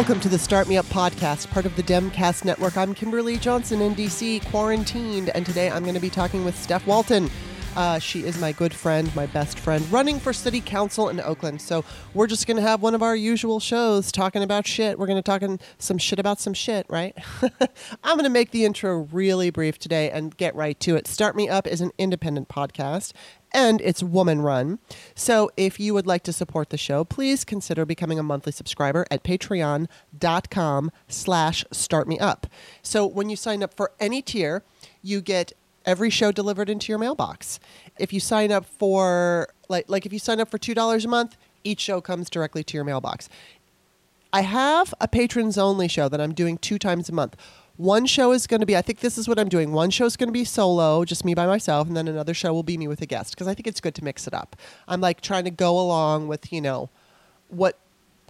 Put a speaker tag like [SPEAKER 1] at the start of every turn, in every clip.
[SPEAKER 1] Welcome to the Start Me Up podcast, part of the Demcast network. I'm Kimberley Johnson in DC, quarantined, and today I'm going to be talking with Steph Walton. Uh, she is my good friend, my best friend, running for city council in Oakland. So we're just going to have one of our usual shows talking about shit. We're going to talk some shit about some shit, right? I'm going to make the intro really brief today and get right to it. Start Me Up is an independent podcast and it's woman run. So if you would like to support the show, please consider becoming a monthly subscriber at patreon.com slash startmeup. So when you sign up for any tier, you get every show delivered into your mailbox. If you sign up for like like if you sign up for two dollars a month, each show comes directly to your mailbox. I have a patrons only show that I'm doing two times a month. One show is going to be, I think this is what I'm doing. One show is going to be solo, just me by myself, and then another show will be me with a guest because I think it's good to mix it up. I'm like trying to go along with, you know, what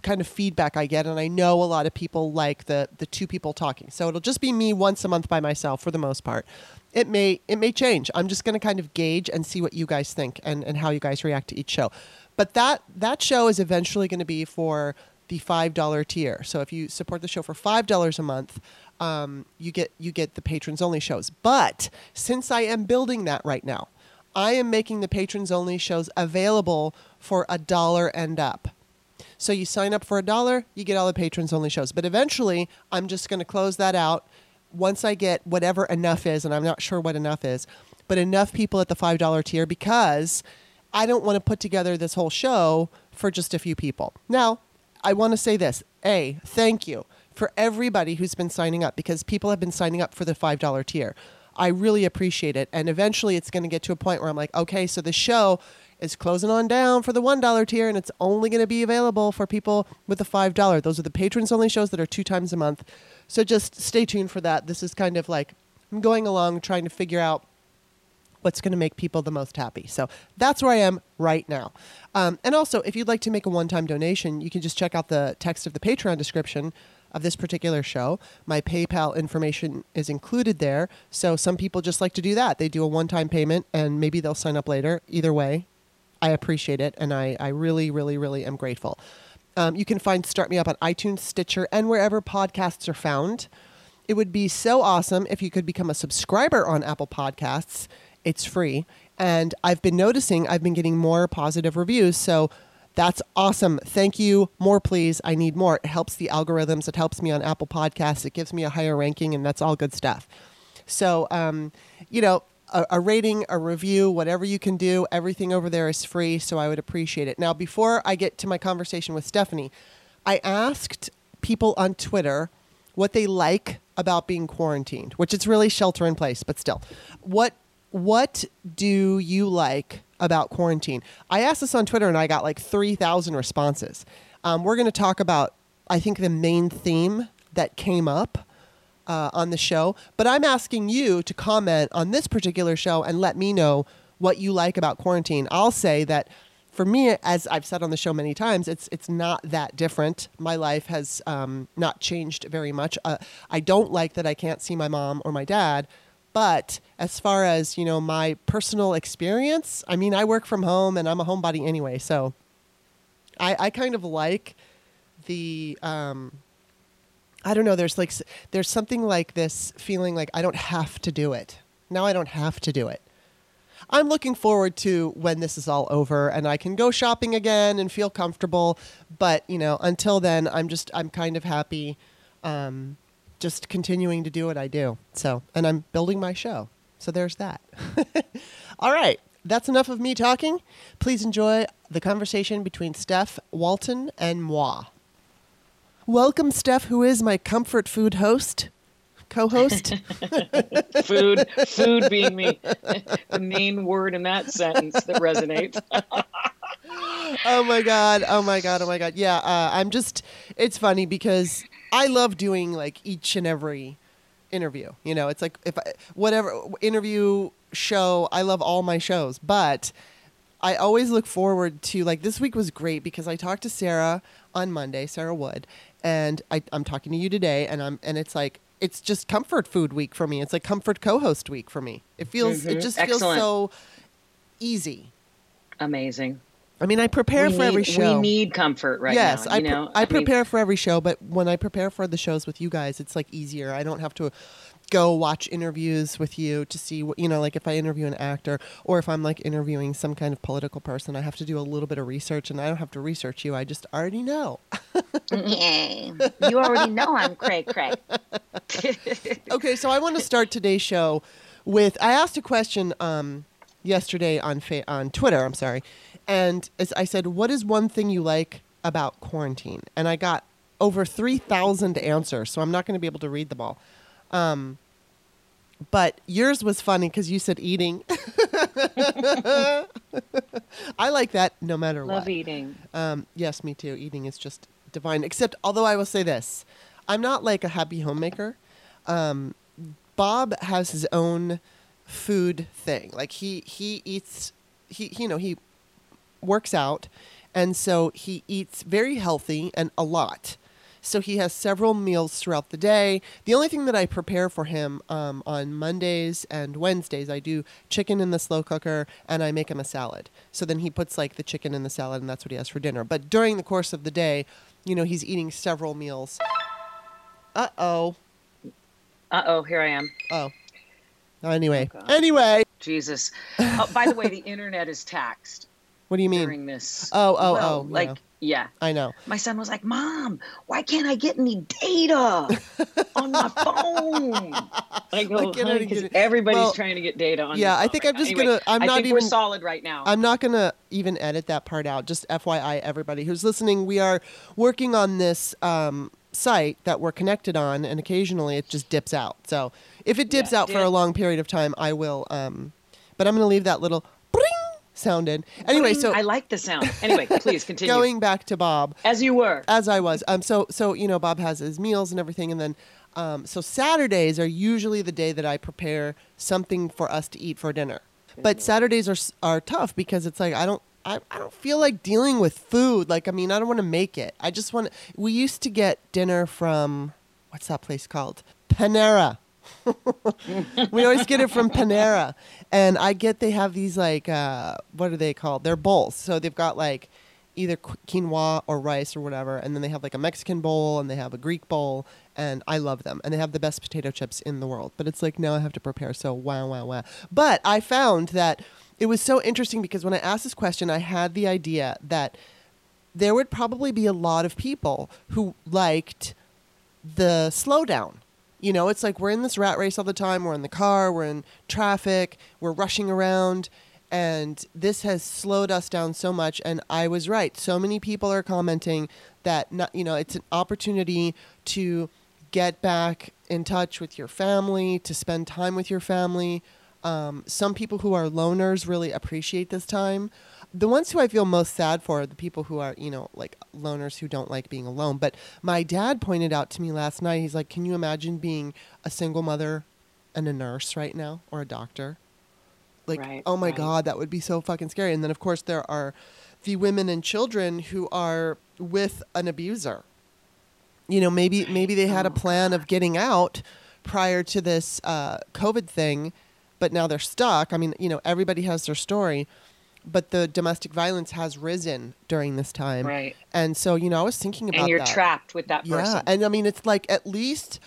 [SPEAKER 1] kind of feedback I get, and I know a lot of people like the the two people talking. So it'll just be me once a month by myself for the most part. It may it may change. I'm just going to kind of gauge and see what you guys think and and how you guys react to each show. But that that show is eventually going to be for the five dollar tier. So if you support the show for five dollars a month, um, you get you get the patrons only shows. But since I am building that right now, I am making the patrons only shows available for a dollar and up. So you sign up for a dollar, you get all the patrons only shows. But eventually, I'm just going to close that out once I get whatever enough is, and I'm not sure what enough is, but enough people at the $5 tier because I don't want to put together this whole show for just a few people. Now, I want to say this A, thank you for everybody who's been signing up because people have been signing up for the $5 tier. I really appreciate it. And eventually it's going to get to a point where I'm like, okay, so the show is closing on down for the $1 tier and it's only going to be available for people with the $5. Those are the patrons only shows that are two times a month. So just stay tuned for that. This is kind of like I'm going along trying to figure out what's going to make people the most happy. So that's where I am right now. Um, and also, if you'd like to make a one time donation, you can just check out the text of the Patreon description of this particular show. My PayPal information is included there. So some people just like to do that. They do a one time payment and maybe they'll sign up later. Either way, I appreciate it, and I, I really, really, really am grateful. Um, you can find Start Me Up on iTunes, Stitcher, and wherever podcasts are found. It would be so awesome if you could become a subscriber on Apple Podcasts. It's free. And I've been noticing I've been getting more positive reviews. So that's awesome. Thank you. More, please. I need more. It helps the algorithms. It helps me on Apple Podcasts. It gives me a higher ranking, and that's all good stuff. So, um, you know, a, a, rating, a review, whatever you can do. Everything over there is free, so I would appreciate it. Now, before I get to my conversation with Stephanie, I asked people on Twitter what they like about being quarantined, which is really shelter in place, but still. What what do you like about quarantine? I asked this on Twitter and I got like 3,000 responses. Um, we're going to talk about, I think, the main theme that came up uh, on the show. But I'm asking you to comment on this particular show and let me know what you like about quarantine. I'll say that for me, as I've said on the show many times, it's it's not that different. My life has um, not changed very much. Uh, I don't like that I can't see my mom or my dad. But as far as you know, my personal experience, I mean, I work from home and I'm a homebody anyway, so I, I kind of like the um, I don't know. There's like there's something like this feeling like I don't have to do it. Now I don't have to do it. I'm looking forward to when this is all over and I can go shopping again and feel comfortable. But you know, until then, I'm just I'm kind of happy, um, just continuing to do what I do. So, and I'm building my show. So there's that. all right, that's enough of me talking. Please enjoy the conversation between Steph Walton and moi. Welcome, Steph, who is my comfort food host, co-host.
[SPEAKER 2] food, food being me, the main word in that sentence that resonates.
[SPEAKER 1] oh my god! Oh my god! Oh my god! Yeah, uh, I'm just. It's funny because I love doing like each and every interview. You know, it's like if I, whatever interview show, I love all my shows, but I always look forward to like this week was great because I talked to Sarah on Monday, Sarah Wood, and I, I'm talking to you today, and I'm and it's like it's just comfort food week for me. It's like comfort co-host week for me. It feels
[SPEAKER 2] mm-hmm.
[SPEAKER 1] it just
[SPEAKER 2] Excellent.
[SPEAKER 1] feels so easy.
[SPEAKER 2] Amazing.
[SPEAKER 1] I mean, I prepare
[SPEAKER 2] we
[SPEAKER 1] for
[SPEAKER 2] need,
[SPEAKER 1] every show.
[SPEAKER 2] We need comfort right
[SPEAKER 1] yes,
[SPEAKER 2] now.
[SPEAKER 1] I,
[SPEAKER 2] you
[SPEAKER 1] pre-
[SPEAKER 2] know,
[SPEAKER 1] I
[SPEAKER 2] mean,
[SPEAKER 1] prepare for every show, but when I prepare for the shows with you guys, it's like easier. I don't have to go watch interviews with you to see what you know like if i interview an actor or if i'm like interviewing some kind of political person i have to do a little bit of research and i don't have to research you i just already know.
[SPEAKER 2] You already know I'm cray cray.
[SPEAKER 1] okay so i want to start today's show with i asked a question um, yesterday on fa- on twitter i'm sorry and as i said what is one thing you like about quarantine? And i got over 3000 answers so i'm not going to be able to read them all um, but yours was funny because you said eating. I like that no matter
[SPEAKER 2] Love
[SPEAKER 1] what.
[SPEAKER 2] Love eating.
[SPEAKER 1] Um, yes, me too. Eating is just divine. Except, although I will say this, I'm not like a happy homemaker. Um, Bob has his own food thing. Like he he eats he you know he works out, and so he eats very healthy and a lot. So he has several meals throughout the day. The only thing that I prepare for him um, on Mondays and Wednesdays, I do chicken in the slow cooker and I make him a salad. So then he puts like the chicken in the salad and that's what he has for dinner. But during the course of the day, you know, he's eating several meals. Uh oh.
[SPEAKER 2] Uh oh, here I am.
[SPEAKER 1] Oh. Anyway.
[SPEAKER 2] Oh,
[SPEAKER 1] anyway.
[SPEAKER 2] Jesus. Oh, by the way, the internet is taxed
[SPEAKER 1] What do you mean?
[SPEAKER 2] during this.
[SPEAKER 1] Oh, oh,
[SPEAKER 2] Well,
[SPEAKER 1] oh,
[SPEAKER 2] Like,
[SPEAKER 1] yeah.
[SPEAKER 2] Yeah.
[SPEAKER 1] I know.
[SPEAKER 2] My son was like, Mom, why can't I get any data on my phone? I go,
[SPEAKER 1] Why can't I get
[SPEAKER 2] everybody's
[SPEAKER 1] Well,
[SPEAKER 2] trying to get data on
[SPEAKER 1] yeah, I think
[SPEAKER 2] right
[SPEAKER 1] I'm just
[SPEAKER 2] Anyway,
[SPEAKER 1] gonna- I'm
[SPEAKER 2] I
[SPEAKER 1] not
[SPEAKER 2] think
[SPEAKER 1] even-
[SPEAKER 2] we're solid right now.
[SPEAKER 1] I'm not going to even edit that part out. Just FYI, everybody who's listening, we are working on this um, site that we're connected on, and occasionally it just dips out. So if it dips
[SPEAKER 2] Yeah,
[SPEAKER 1] out for a long period of time, I will. Um, but I'm going to leave that little sounded. Anyway, so
[SPEAKER 2] I like the sound. Anyway, please continue.
[SPEAKER 1] going back to Bob,
[SPEAKER 2] As you were.
[SPEAKER 1] as I was. Um, so so you know, Bob has his meals and everything, and then um, so Saturdays are usually the day that I prepare something for us to eat for dinner. But Saturdays are are tough because it's like I don't. I, I don't feel like dealing with food. Like, I mean, I don't want to make it. I just want We used to get dinner from, what's that place called? Panera. we always get it from Panera, and I get they have these like uh, what are they called? They're bowls. So they've got like either quinoa or rice or whatever, and then they have like a Mexican bowl and they have a Greek bowl, and I love them. And they have the best potato chips in the world. But it's like now I have to prepare. So wow, wow, wow. But I found that it was so interesting because when I asked this question, I had the idea that there would probably be a lot of people who liked the slowdown. You know, it's like we're in this rat race all the time. We're in the car, we're in traffic, we're rushing around, and this has slowed us down so much. And I was right. So many people are commenting that, not, you know, it's an opportunity to get back in touch with your family, to spend time with your family. Um, some people who are loners really appreciate this time. The ones who I feel most sad for are the people who are, you know, like loners who don't like being alone. But my dad pointed out to me last night, he's like, Can you imagine being a single mother and a nurse right now or a doctor? Like,
[SPEAKER 2] Right,
[SPEAKER 1] oh my
[SPEAKER 2] right.
[SPEAKER 1] God, that would be so fucking scary. And then, of course, there are the women and children who are with an abuser. You know, maybe maybe they had a
[SPEAKER 2] Oh,
[SPEAKER 1] plan of getting out prior to this uh, COVID thing, but now they're stuck. I mean, you know, everybody has their story, but the domestic violence has risen during this time.
[SPEAKER 2] Right.
[SPEAKER 1] And so, you know, I was thinking about
[SPEAKER 2] And you're
[SPEAKER 1] that.
[SPEAKER 2] trapped with that person.
[SPEAKER 1] Yeah, and I mean, it's like at least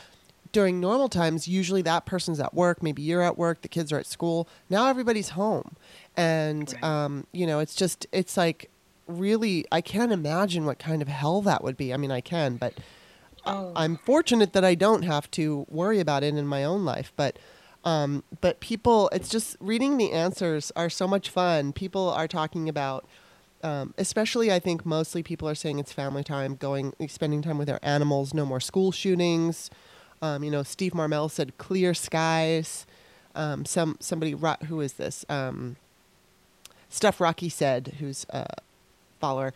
[SPEAKER 1] during normal times, usually that person's at work. Maybe you're at work. The kids are at school. Now everybody's home, and
[SPEAKER 2] Right.
[SPEAKER 1] um, you know, it's just it's like really I can't imagine what kind of hell that would be. I mean, I can, but
[SPEAKER 2] Oh.
[SPEAKER 1] I'm fortunate that I don't have to worry about it in my own life. But um, but people, it's just reading the answers are so much fun. People are talking about um, especially I think mostly people are saying it's family time, going spending time with their animals, no more school shootings. Um, you know, Steve Marmel said clear skies. Um, some somebody who is this? Um, Stuff Rocky said, who's a follower,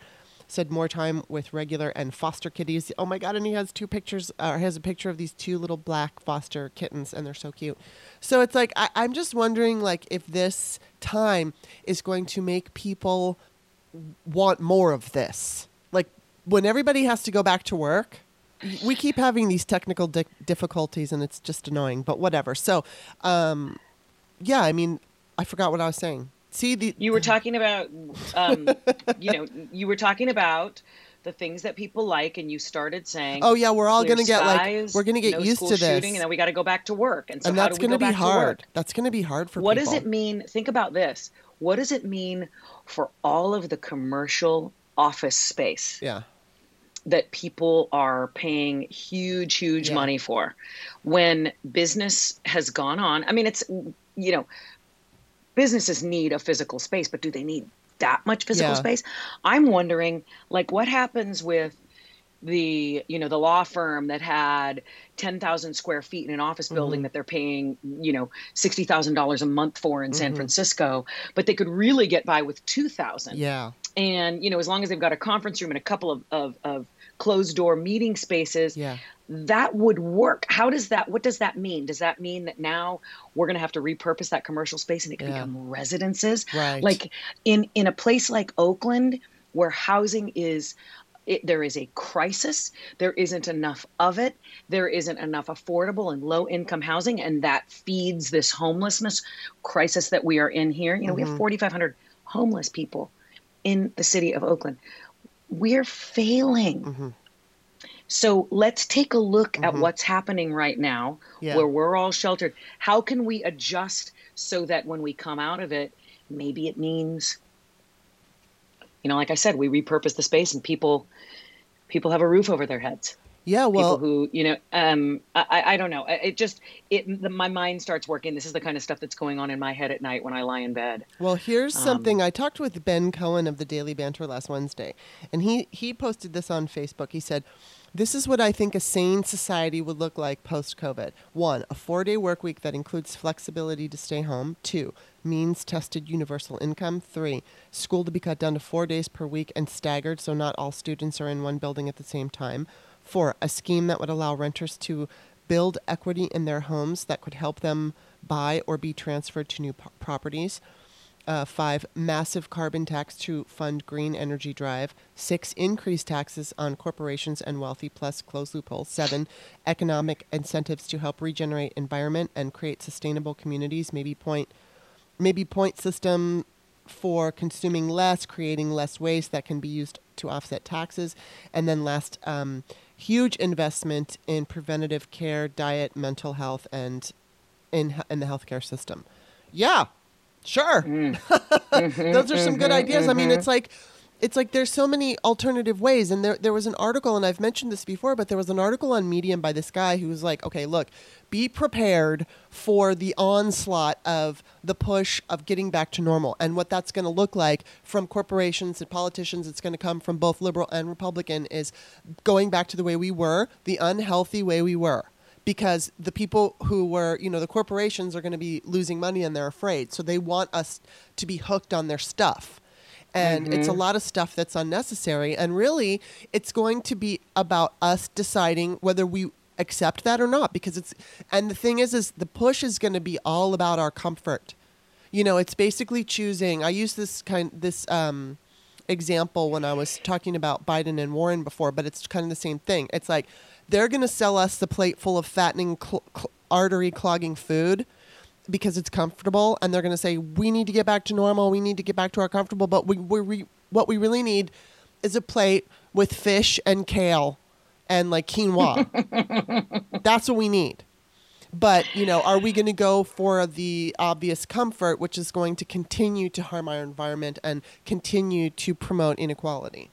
[SPEAKER 1] said more time with regular and foster kitties. Oh my god! And he has two pictures. Uh, has a picture of these two little black foster kittens, and they're so cute. So it's like I, I'm just wondering, like, if this time is going to make people want more of this. Like when everybody has to go back to work, we keep having these technical di- difficulties, and it's just annoying. But whatever. So, um, yeah, I mean, I forgot what I was saying. See the
[SPEAKER 2] You were talking about, um, you know, you were talking about the things that people like, and you started saying,
[SPEAKER 1] Oh yeah, we're all gonna get like we're gonna get
[SPEAKER 2] no
[SPEAKER 1] used to this,
[SPEAKER 2] shooting, and then we got to go back to work. And so
[SPEAKER 1] and that's gonna
[SPEAKER 2] go
[SPEAKER 1] be
[SPEAKER 2] to work?
[SPEAKER 1] hard. That's gonna be hard for
[SPEAKER 2] What
[SPEAKER 1] people.
[SPEAKER 2] does it mean? Think about this. What does it mean for all of the commercial office space
[SPEAKER 1] Yeah,
[SPEAKER 2] that people are paying huge, huge
[SPEAKER 1] Yeah.
[SPEAKER 2] money for when business has gone on? I mean, it's, you know, businesses need a physical space, but do they need that much physical
[SPEAKER 1] Yeah.
[SPEAKER 2] space? I'm wondering, like, what happens with the you know the law firm that had 10,000 square feet in an office building
[SPEAKER 1] Mhm.
[SPEAKER 2] that they're paying you know $60,000 a month for in San
[SPEAKER 1] Mhm.
[SPEAKER 2] Francisco but they could really get by with 2,000
[SPEAKER 1] yeah,
[SPEAKER 2] and you know as long as they've got a conference room and a couple of, of, of closed door meeting spaces
[SPEAKER 1] yeah.
[SPEAKER 2] that would work how does that what does that mean does that mean that now we're going to have to repurpose that commercial space and it can
[SPEAKER 1] Yeah.
[SPEAKER 2] become residences
[SPEAKER 1] Right.
[SPEAKER 2] like in in a place like Oakland where housing is it, there is a crisis there isn't enough of it there isn't enough affordable and low income housing and that feeds this homelessness crisis that we are in here you know we
[SPEAKER 1] Mhm.
[SPEAKER 2] have 4500 homeless people in the city of Oakland we're failing
[SPEAKER 1] Mhm.
[SPEAKER 2] so let's take a look at
[SPEAKER 1] Mhm.
[SPEAKER 2] what's happening right now
[SPEAKER 1] Yeah.
[SPEAKER 2] where we're all sheltered. How can we adjust so that when we come out of it, maybe it means, you know, like I said, we repurpose the space and people people have a roof over their heads.
[SPEAKER 1] Yeah, well,
[SPEAKER 2] people who, you know, um, I, I- don't know. It just it the, my mind starts working. This is the kind of stuff that's going on in my head at night when I lie in bed.
[SPEAKER 1] Well, here's
[SPEAKER 2] Um,
[SPEAKER 1] something I talked with Ben Cohen of the Daily Banter last Wednesday, and he he posted this on Facebook. He said, "This is what I think a sane society would look like post-COVID. One, a four-day work week that includes flexibility to stay home. Two, means-tested universal income. Three, school to be cut down to four days per week and staggered, so not all students are in one building at the same time. Four, a scheme that would allow renters to build equity in their homes that could help them buy or be transferred to new p- properties. Uh, five, massive carbon tax to fund green energy drive. Six, increased taxes on corporations and wealthy plus close loopholes. Seven, economic incentives to help regenerate environment and create sustainable communities. Maybe point, maybe point system for consuming less, creating less waste that can be used to offset taxes. And then last, um, huge investment in preventative care, diet, mental health, and in, in the healthcare system. Yeah, sure. Mm. Those are some good mm-hmm, ideas. I mean, mm-hmm. it's like it's like there's so many alternative ways and there there was an article and I've mentioned this before, but there was an article on Medium by this guy who was like, "Okay, look, be prepared for the onslaught of the push of getting back to normal and what that's going to look like from corporations and politicians it's going to come from both liberal and republican is going back to the way we were, the unhealthy way we were." because the people who were, you know, the corporations are going to be losing money and they're afraid. So they want us to be hooked on their stuff. And it's a lot of stuff that's unnecessary. And really, it's going to be about us deciding whether we accept that or not. Because it's, and the thing is, is the push is going to be all about our comfort. You know, it's basically choosing. I use this kind, this, um, example when I was talking about Biden and Warren before, but it's kind of the same thing. It's like they're going to sell us the plate full of fattening, cl- cl- artery clogging food because it's comfortable, and they're going to say we need to get back to normal, we need to get back to our comfortable, but we, we, we what we really need is a plate with fish and kale and like quinoa. That's what we need. But, you know, are we going to go for the obvious comfort, which is going to continue to harm our environment and continue to promote inequality?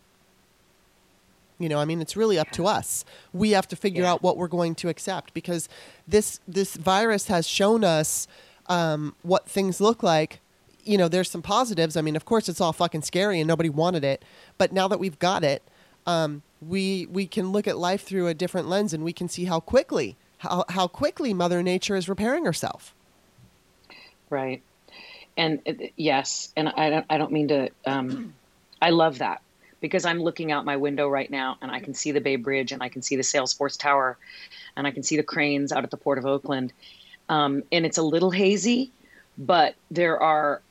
[SPEAKER 1] You know, I mean, it's really up to us. We have to figure
[SPEAKER 2] Yeah.
[SPEAKER 1] out what we're going to accept because this this virus has shown us um, what things look like. You know, there's some positives. I mean, of course, it's all fucking scary and nobody wanted it. But now that we've got it, um, we we can look at life through a different lens and we can see how quickly how how quickly Mother Nature is repairing herself.
[SPEAKER 2] Right. And uh, yes, and I don't I don't mean to um I love that because I'm looking out my window right now and I can see the Bay Bridge and I can see the Salesforce Tower and I can see the cranes out at the Port of Oakland. Um, and it's a little hazy, but there are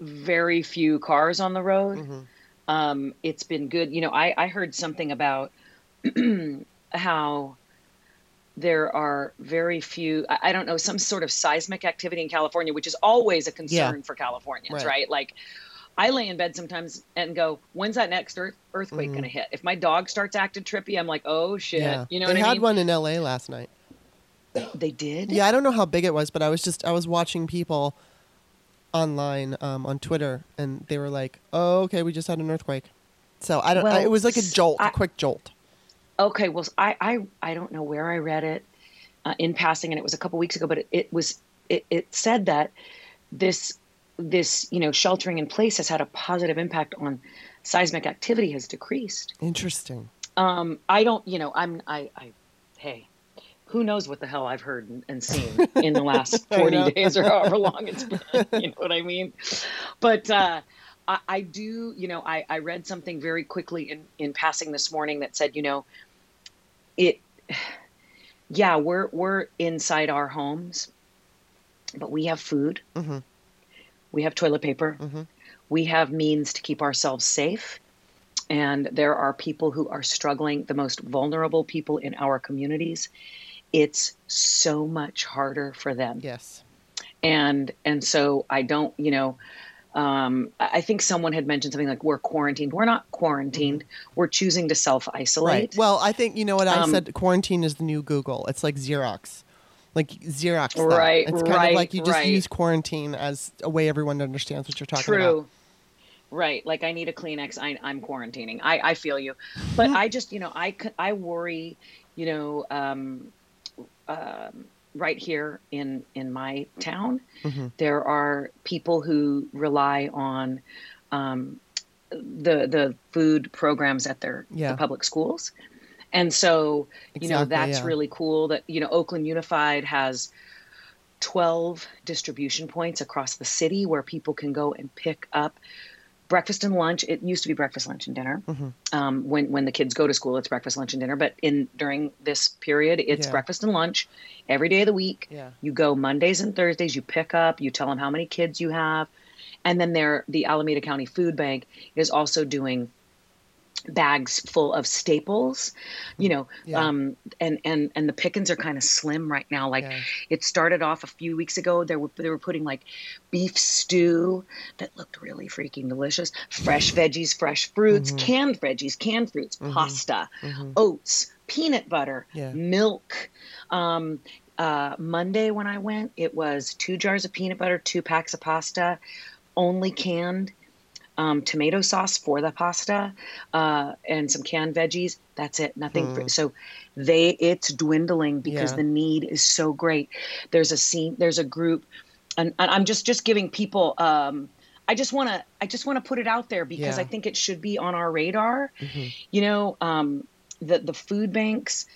[SPEAKER 2] very few cars on the road.
[SPEAKER 1] Mhm.
[SPEAKER 2] Um, it's been good. You know, I, I heard something about how there are very few I, I don't know some sort of seismic activity in california which is always a concern
[SPEAKER 1] Yeah.
[SPEAKER 2] for californians
[SPEAKER 1] Right.
[SPEAKER 2] right. like i lay in bed sometimes and go when's that next earth, earthquake going to hit if my dog starts acting trippy i'm like oh shit
[SPEAKER 1] Mm-hmm. Yeah.
[SPEAKER 2] you know
[SPEAKER 1] they
[SPEAKER 2] what i
[SPEAKER 1] had
[SPEAKER 2] mean
[SPEAKER 1] one in LA last night.
[SPEAKER 2] they did
[SPEAKER 1] Yeah, I don't know how big it was, but I was just I was watching people online um, on Twitter, and they were like, "Oh, okay, we just had an earthquake." So I don't. I, it was like a jolt, a
[SPEAKER 2] I-
[SPEAKER 1] quick jolt.
[SPEAKER 2] Okay, well, I I, I don't know where I read it uh, in passing, and it was a couple weeks ago, but it, it was it, it said that this this you know sheltering in place has had a positive impact on seismic activity has decreased.
[SPEAKER 1] Interesting.
[SPEAKER 2] Um, I don't, you know, I'm I I hey. Who knows what the hell I've heard and, and seen in the last 40 days or however long it's been? You know what I mean? But uh, I, I do, you know, I, I read something very quickly in, in passing this morning that said, you know, it yeah we're we're inside our homes but we have food
[SPEAKER 1] Mhm.
[SPEAKER 2] we have toilet paper
[SPEAKER 1] Mhm.
[SPEAKER 2] we have means to keep ourselves safe and there are people who are struggling the most vulnerable people in our communities it's so much harder for them
[SPEAKER 1] Yes.
[SPEAKER 2] and and so i don't you know um, I think someone had mentioned something like we're quarantined. We're not quarantined. We're choosing to self isolate.
[SPEAKER 1] Mm-hmm. Right. Well, I think you know what I
[SPEAKER 2] Um,
[SPEAKER 1] said. Quarantine is the new Google. It's like Xerox, like Xerox. that.
[SPEAKER 2] Right,
[SPEAKER 1] It's kind
[SPEAKER 2] right,
[SPEAKER 1] of like you just
[SPEAKER 2] right.
[SPEAKER 1] use quarantine as a way everyone understands what you're talking
[SPEAKER 2] True.
[SPEAKER 1] about.
[SPEAKER 2] Right. Like I need a Kleenex. I, I'm quarantining. I, I feel you. But I just, you know, I I worry, you know, um, um, right here in, in my town,
[SPEAKER 1] Mhm.
[SPEAKER 2] there are people who rely on um, the, the food programs at their
[SPEAKER 1] Yeah.
[SPEAKER 2] the public schools. And so, you know, that's
[SPEAKER 1] yeah.
[SPEAKER 2] really cool that, you know, Oakland Unified has 12 distribution points across the city where people can go and pick up breakfast and lunch. It used to be breakfast, lunch, and dinner.
[SPEAKER 1] Mm-hmm.
[SPEAKER 2] Um, when when the kids go to school, it's breakfast, lunch, and dinner. But in during this period, it's
[SPEAKER 1] Yeah.
[SPEAKER 2] breakfast and lunch every day of the week.
[SPEAKER 1] Yeah.
[SPEAKER 2] You go Mondays and Thursdays. You pick up. You tell them how many kids you have, and then there the Alameda County Food Bank is also doing bags full of staples you know
[SPEAKER 1] Yeah.
[SPEAKER 2] um and and and the pickings are kind of slim right now like
[SPEAKER 1] Yeah.
[SPEAKER 2] it started off a few weeks ago they were they were putting like beef stew that looked really freaking delicious fresh veggies fresh fruits
[SPEAKER 1] Mhm.
[SPEAKER 2] canned veggies canned fruits
[SPEAKER 1] Mhm.
[SPEAKER 2] pasta
[SPEAKER 1] Mhm.
[SPEAKER 2] oats peanut butter
[SPEAKER 1] Yeah.
[SPEAKER 2] milk um uh monday when i went it was two jars of peanut butter two packs of pasta only canned um, tomato sauce for the pasta uh, and some canned veggies. That's it. Nothing.
[SPEAKER 1] Hmm.
[SPEAKER 2] For, so they it's dwindling because
[SPEAKER 1] Yeah.
[SPEAKER 2] the need is so great. There's a scene. There's a group, and, and I'm just just giving people. Um, I just want to I just want to put it out there because
[SPEAKER 1] Yeah.
[SPEAKER 2] I think it should be on our radar.
[SPEAKER 1] Mhm.
[SPEAKER 2] You know, um, the the food banks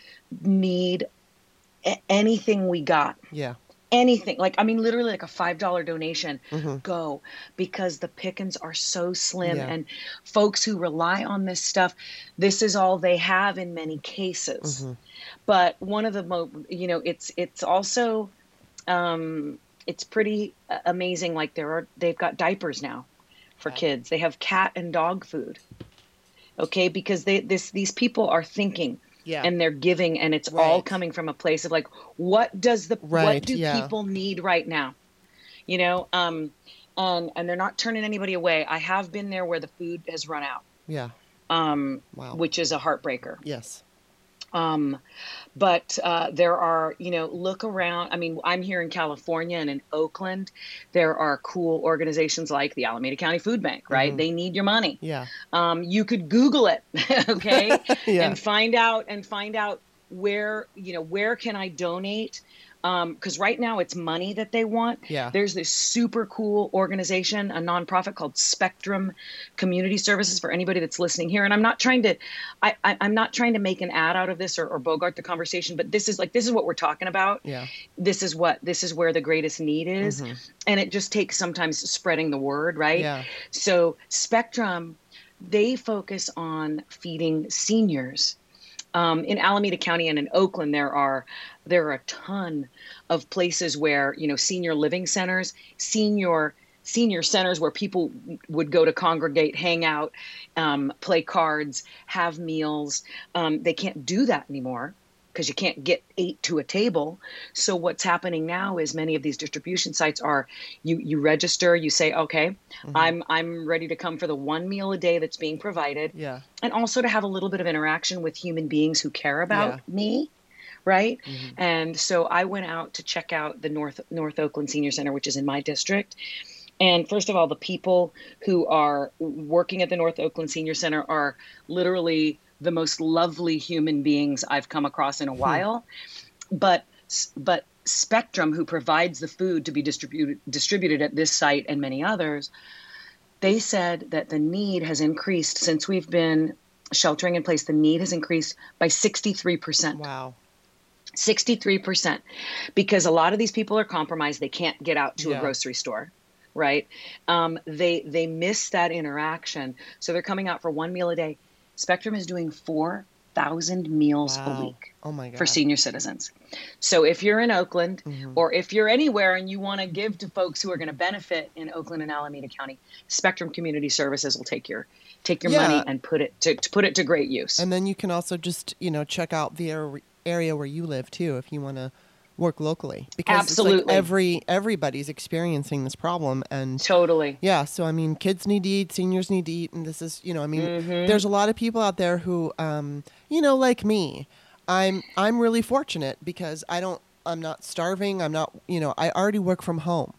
[SPEAKER 2] need a- anything we got
[SPEAKER 1] Yeah.
[SPEAKER 2] Anything. Like i mean literally like a five dollar donation
[SPEAKER 1] Mhm.
[SPEAKER 2] go because the pickings are so slim
[SPEAKER 1] Yeah.
[SPEAKER 2] and folks who rely on this stuff this is all they have in many cases.
[SPEAKER 1] Mhm.
[SPEAKER 2] but one of the mo you know it's it's also um it's pretty uh, amazing. Like there are they've got diapers now for kids. They have cat and dog food. Okay? Because they this these people are thinking
[SPEAKER 1] Yeah.
[SPEAKER 2] and they're giving and it's all coming from a place of like what does the
[SPEAKER 1] Right,
[SPEAKER 2] what do
[SPEAKER 1] yeah.
[SPEAKER 2] people need right now you know um and and they're not turning anybody away i have been there where the food has run out
[SPEAKER 1] yeah.
[SPEAKER 2] um
[SPEAKER 1] Wow.
[SPEAKER 2] which is a heartbreaker
[SPEAKER 1] yes.
[SPEAKER 2] Um but uh there are you know look around i mean i'm here in california and in oakland there are cool organizations like the alameda county food bank right
[SPEAKER 1] Mhm.
[SPEAKER 2] they need your money
[SPEAKER 1] Yeah.
[SPEAKER 2] um, you could Google it, okay,
[SPEAKER 1] Yeah.
[SPEAKER 2] and find out and find out where you know where can I donate. Because right now it's money that they want.
[SPEAKER 1] Yeah.
[SPEAKER 2] There's this super cool organization, a nonprofit called Spectrum Community Services. For anybody that's listening here, and I'm not trying to, I, I I'm not trying to make an ad out of this or, or bogart the conversation, but this is like this is what we're talking about.
[SPEAKER 1] Yeah.
[SPEAKER 2] This is what this is where the greatest need is,
[SPEAKER 1] Mhm.
[SPEAKER 2] and it just takes sometimes spreading the word, right?
[SPEAKER 1] Yeah.
[SPEAKER 2] So Spectrum, they focus on feeding seniors. Um, in Alameda County and in Oakland, there are there are a ton of places where you know senior living centers, senior senior centers where people would go to congregate, hang out, um, play cards, have meals. Um, they can't do that anymore because you can't get eight to a table. So what's happening now is many of these distribution sites are you you register, you say, okay, mm-hmm. I'm I'm ready to come for the one meal a day that's being provided.
[SPEAKER 1] Yeah.
[SPEAKER 2] And also to have a little bit of interaction with human beings who care about yeah. me. Right. Mm-hmm. And so I went out to check out the North North Oakland Senior Center, which is in my district. And first of all, the people who are working at the North Oakland Senior Center are literally the most lovely human beings I've come across in a hmm. while. But but Spectrum, who provides the food to be distributed distributed at this site and many others, they said that the need has increased since we've been sheltering in place. The need has increased by sixty three percent.
[SPEAKER 1] Wow.
[SPEAKER 2] 63% because a lot of these people are compromised they can't get out to yeah. a grocery store right um, they they miss that interaction so they're coming out for one meal a day Spectrum is doing 4,000 meals wow. a week
[SPEAKER 1] oh my God.
[SPEAKER 2] for senior citizens. So if you're in Oakland mm-hmm. or if you're anywhere and you want to give to folks who are going to benefit in Oakland and Alameda County, Spectrum Community Services will take your take your yeah. money and put it to, to, put it to great use.
[SPEAKER 1] And then you can also just, you know, check out the area where you live too if you want to work locally because
[SPEAKER 2] absolutely
[SPEAKER 1] like every everybody's experiencing this problem and
[SPEAKER 2] totally
[SPEAKER 1] yeah so i mean kids need to eat seniors need to eat and this is you know i mean mm-hmm. there's a lot of people out there who um you know like me i'm i'm really fortunate because i don't i'm not starving i'm not you know i already work from home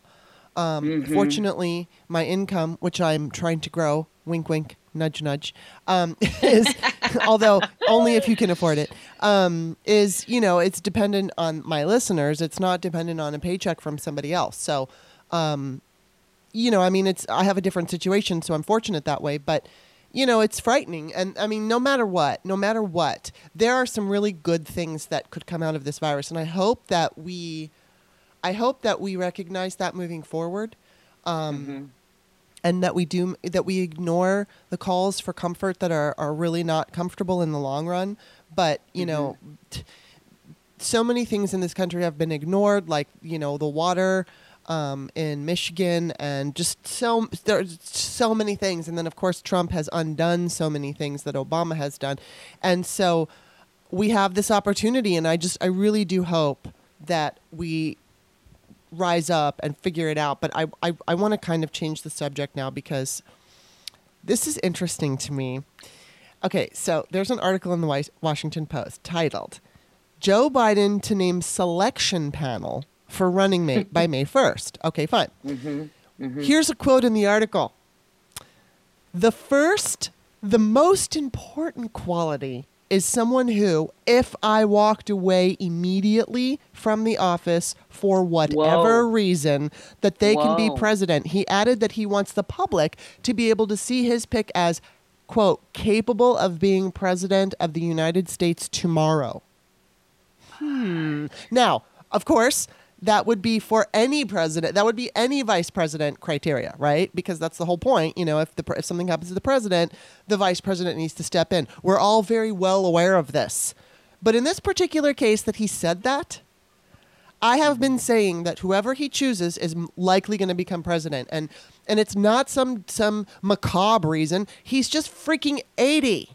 [SPEAKER 1] um, mm-hmm. fortunately my income which i'm trying to grow wink wink nudge nudge. Um, is although only if you can afford it. Um, is you know it's dependent on my listeners. It's not dependent on a paycheck from somebody else. So um, you know i mean it's i have a different situation so i'm fortunate that way. But you know it's frightening. And i mean no matter what no matter what there are some really good things that could come out of this virus. And i hope that we i hope that we recognize that moving forward. Um, mm-hmm and that we do that we ignore the calls for comfort that are, are really not comfortable in the long run. But you mm-hmm. know t- so many things in this country have been ignored like you know the water um, in Michigan and just so there's so many things. And then of course Trump has undone so many things that Obama has done. And so we have this opportunity and I just I really do hope that we rise up and figure it out. But I, I, I want to kind of change the subject now because this is interesting to me. Okay, so there's an article in the Washington Post titled Joe Biden to name selection panel for running mate by May 1st. Okay, fine. Mm-hmm, mm-hmm. Here's a quote in the article The first, the most important quality is someone who, if I walked away immediately from the office for whatever Whoa. reason, that they Whoa. can be president. He added that he wants the public to be able to see his pick as, quote, capable of being president of the United States tomorrow. Hmm. Now, of course, that would be for any president. That would be any vice president criteria, right? Because that's the whole point. You know, if the if something happens to the president, the vice president needs to step in. We're all very well aware of this, but in this particular case, that he said that. I have been saying that whoever he chooses is likely going to become president, and and it's not some some macabre reason. He's just freaking eighty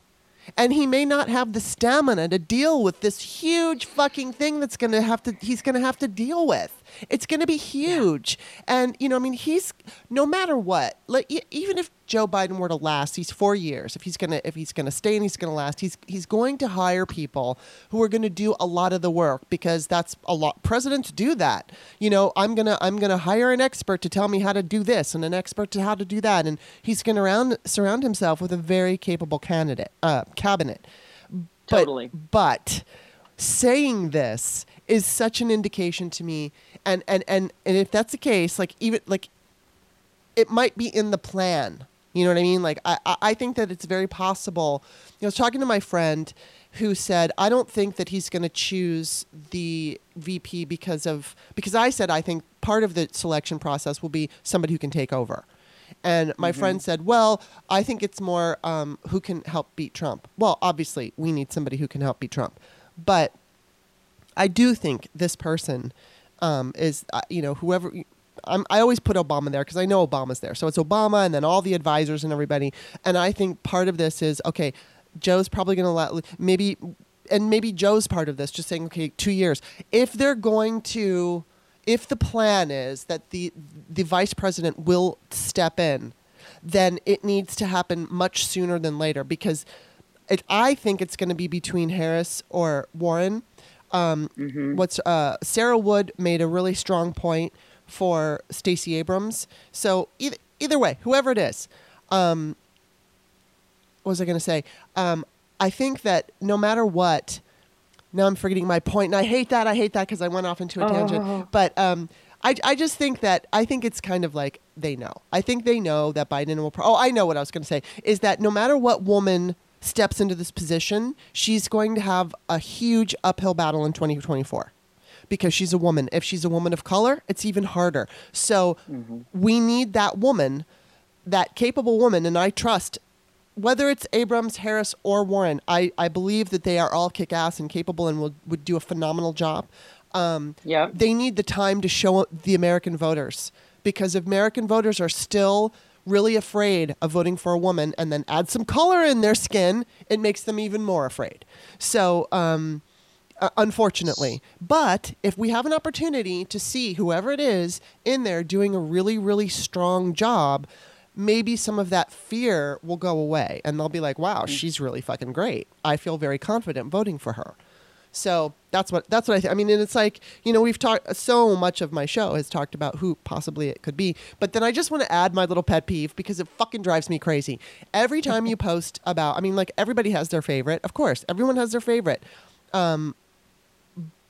[SPEAKER 1] and he may not have the stamina to deal with this huge fucking thing that's going to have to he's going to have to deal with it's going to be huge yeah. and you know i mean he's no matter what like even if joe biden were to last these 4 years if he's going to if he's going to stay and he's going to last he's he's going to hire people who are going to do a lot of the work because that's a lot presidents do that you know i'm going to i'm going to hire an expert to tell me how to do this and an expert to how to do that and he's going to surround himself with a very capable candidate uh, cabinet.
[SPEAKER 2] But, totally.
[SPEAKER 1] But saying this is such an indication to me, and and and and if that's the case, like even like, it might be in the plan. You know what I mean? Like I I think that it's very possible. You know, I was talking to my friend who said, I don't think that he's going to choose the VP because of because I said I think part of the selection process will be somebody who can take over. And my mm-hmm. friend said, Well, I think it's more um, who can help beat Trump. Well, obviously, we need somebody who can help beat Trump. But I do think this person um, is, uh, you know, whoever. I'm, i always put Obama there because I know Obama's there. So it's Obama and then all the advisors and everybody. And I think part of this is okay, Joe's probably going to let, maybe and maybe Joe's part of this, just saying, okay, two years. If they're going to, if the plan is that the the vice president will step in, then it needs to happen much sooner than later because it, I think it's going to be between Harris or Warren. Um, What's uh, Sarah Wood made a really strong point for Stacey Abrams. So either either way, whoever it is, um, what was I going to say? Um, I think that no matter what, now I'm forgetting my point, and I hate that. I hate that because I went off into a tangent. But um, I, I just think that I think it's kind of like they know. I think they know that Biden will. Pro- oh, I know what I was going to say is that no matter what woman steps into this position, she's going to have a huge uphill battle in 2024 because she's a woman. If she's a woman of color, it's even harder. So we need that woman, that capable woman, and I trust whether it's Abrams, Harris, or Warren, I, I believe that they are all kick ass and capable and will, would do a phenomenal job. Um,
[SPEAKER 2] Yep.
[SPEAKER 1] They need the time to show the American voters because American voters are still really afraid of voting for a woman and then add some color in their skin, it makes them even more afraid. So, um, uh, unfortunately. But if we have an opportunity to see whoever it is in there doing a really, really strong job, maybe some of that fear will go away and they'll be like, wow, she's really fucking great. I feel very confident voting for her. So that's what that's what I think. I mean, and it's like you know we've talked so much of my show has talked about who possibly it could be, but then I just want to add my little pet peeve because it fucking drives me crazy. Every time you post about, I mean, like everybody has their favorite, of course, everyone has their favorite, um,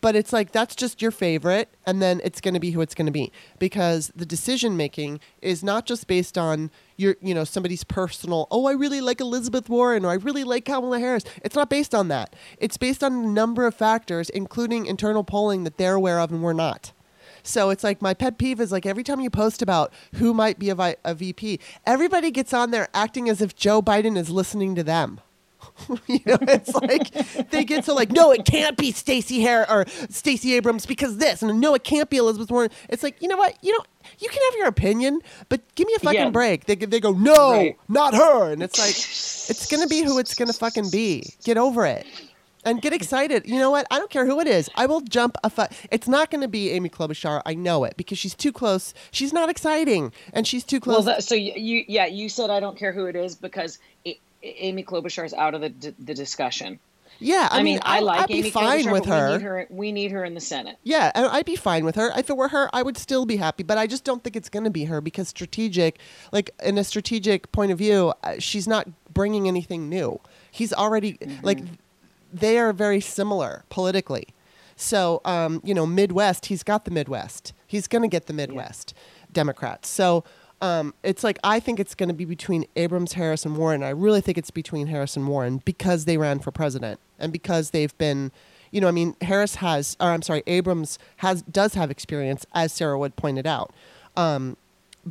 [SPEAKER 1] but it's like that's just your favorite, and then it's going to be who it's going to be because the decision making is not just based on your you know somebody's personal. Oh, I really like Elizabeth Warren, or I really like Kamala Harris. It's not based on that. It's based on a number of factors, including internal polling that they're aware of and we're not. So it's like my pet peeve is like every time you post about who might be a, vi- a VP, everybody gets on there acting as if Joe Biden is listening to them. you know, it's like they get so like, no, it can't be Stacey Hare or Stacey Abrams because this, and no, it can't be Elizabeth Warren. It's like, you know what, you know, you can have your opinion, but give me a fucking
[SPEAKER 2] Yeah.
[SPEAKER 1] break. They they go, no,
[SPEAKER 2] Right.
[SPEAKER 1] not her, and it's like, it's gonna be who it's gonna fucking be. Get over it. And get excited. You know what? I don't care who it is. I will jump a fu- It's not going to be Amy Klobuchar. I know it because she's too close. She's not exciting, and she's too
[SPEAKER 2] Well,
[SPEAKER 1] close.
[SPEAKER 2] that, so you, you, yeah, you said I don't care who it is because A- Amy Klobuchar is out of the d- the discussion.
[SPEAKER 1] yeah, I,
[SPEAKER 2] I, mean, I like
[SPEAKER 1] I'd be
[SPEAKER 2] Amy
[SPEAKER 1] fine
[SPEAKER 2] Klobuchar,
[SPEAKER 1] with her.
[SPEAKER 2] We need her. We need her in the Senate.
[SPEAKER 1] Yeah, and I'd be fine with her. If it were her, I would still be happy. But I just don't think it's going to be her because strategic, like in a strategic point of view, uh, she's not bringing anything new. He's already like they are very similar politically. So, um, you know, Midwest, he's got the Midwest. He's going to get the Midwest Democrats. So, um, it's like I think it's going to be between Abrams, Harris, and Warren. I really think it's between Harris and Warren because they ran for president and because they've been, you know, I mean, Harris has, or I'm sorry, Abrams has does have experience, as Sarah Wood pointed out. Um,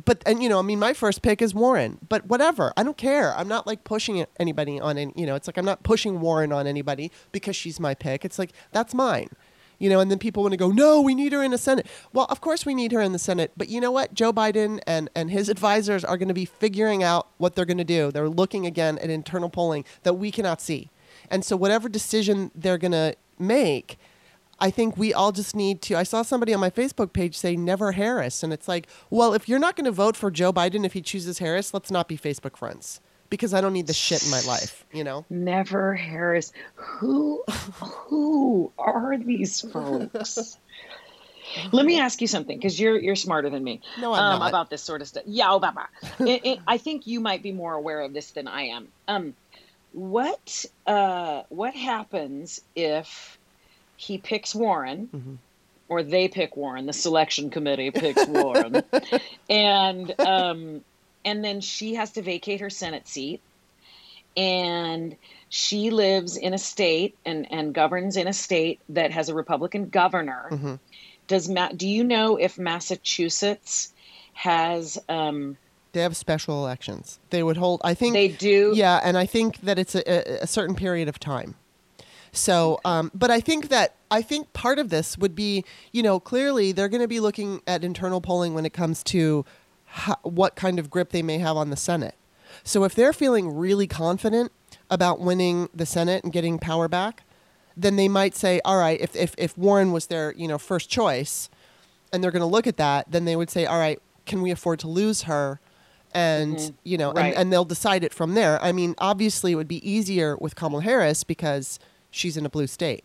[SPEAKER 1] but and you know, I mean, my first pick is Warren. But whatever, I don't care. I'm not like pushing anybody on any. You know, it's like I'm not pushing Warren on anybody because she's my pick. It's like that's mine. You know, and then people want to go, no, we need her in the Senate. Well, of course we need her in the Senate, but you know what? Joe Biden and and his advisors are going to be figuring out what they're going to do. They're looking again at internal polling that we cannot see, and so whatever decision they're going to make. I think we all just need to. I saw somebody on my Facebook page say never Harris. And it's like, well, if you're not going to vote for Joe Biden if he chooses Harris, let's not be Facebook friends because I don't need the shit in my life, you know?
[SPEAKER 2] Never Harris. Who who are these folks? Let me ask you something because you're you're smarter than me
[SPEAKER 1] No, I'm
[SPEAKER 2] um,
[SPEAKER 1] not.
[SPEAKER 2] about this sort of stuff. Yeah, Obama. it, it, I think you might be more aware of this than I am. Um, what uh, what happens if he picks Warren,
[SPEAKER 1] Mm-hmm.
[SPEAKER 2] or they pick Warren? The selection committee picks Warren, and um, and then she has to vacate her Senate seat, and she lives in a state and and governs in a state that has a Republican governor.
[SPEAKER 1] Mm-hmm.
[SPEAKER 2] Does Ma- do you know if Massachusetts has um,
[SPEAKER 1] They have special elections. They would hold, I think.
[SPEAKER 2] they do
[SPEAKER 1] Yeah, and I think that it's a, a, a certain period of time. So, um, but I think that I think part of this would be, you know, clearly they're going to be looking at internal polling when it comes to ho- what kind of grip they may have on the Senate. So, if they're feeling really confident about winning the Senate and getting power back, then they might say, all right, if if if Warren was their you know first choice, and they're going to look at that, then they would say, all right, can we afford to lose her? And
[SPEAKER 2] Mhm.
[SPEAKER 1] you know,
[SPEAKER 2] Right.
[SPEAKER 1] and, and they'll decide it from there. I mean, obviously, it would be easier with Kamala Harris because she's in a blue state,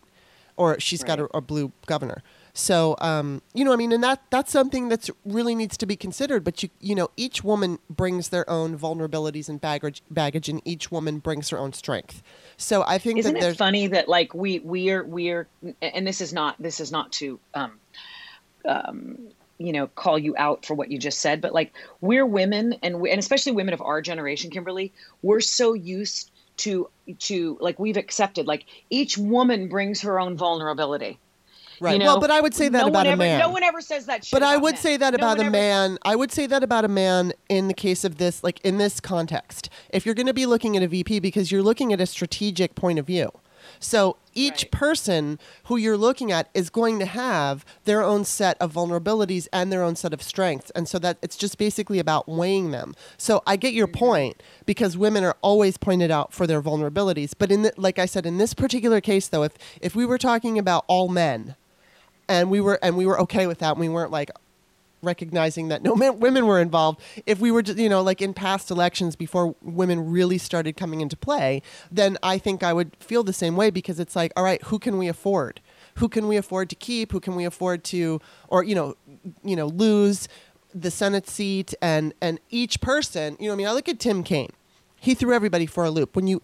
[SPEAKER 1] or she's got a, a blue governor. So, um, you know, I mean, and that that's something that's really needs to be considered. But you, you know, each woman brings their own vulnerabilities and baggage, baggage, and each woman brings her own strength. So, I think
[SPEAKER 2] Isn't
[SPEAKER 1] that
[SPEAKER 2] it funny that like we we're we're and this is not this is not to um um you know call you out for what you just said, but like we're women and we, and especially women of our generation, Kimberley, we're so used to to like we've accepted like each woman brings her own vulnerability.
[SPEAKER 1] Right.
[SPEAKER 2] you know,
[SPEAKER 1] well, but I would say that
[SPEAKER 2] no
[SPEAKER 1] about a
[SPEAKER 2] ever,
[SPEAKER 1] man.
[SPEAKER 2] No one ever says that shit.
[SPEAKER 1] But I would
[SPEAKER 2] men.
[SPEAKER 1] say that
[SPEAKER 2] No
[SPEAKER 1] about a man. I would say that about a man in the case of this, like in this context. If you're going to be looking at a VP, because you're looking at a strategic point of view. So each
[SPEAKER 2] Right.
[SPEAKER 1] person who you're looking at is going to have their own set of vulnerabilities and their own set of strengths. And so that it's just basically about weighing them. So I get your
[SPEAKER 2] Mm-hmm.
[SPEAKER 1] point because women are always pointed out for their vulnerabilities. But in the, like I said, in this particular case though, if if we were talking about all men, and we were and we were okay with that. And we weren't like recognizing that no men, women were involved. If we were, just, you know, like in past elections before women really started coming into play, then I think I would feel the same way because it's like, all right, who can we afford? Who can we afford to keep? Who can we afford to, or you know, you know, lose the Senate seat? And and each person, you know, I mean, I look at Tim Kaine. He threw everybody for a loop. When you,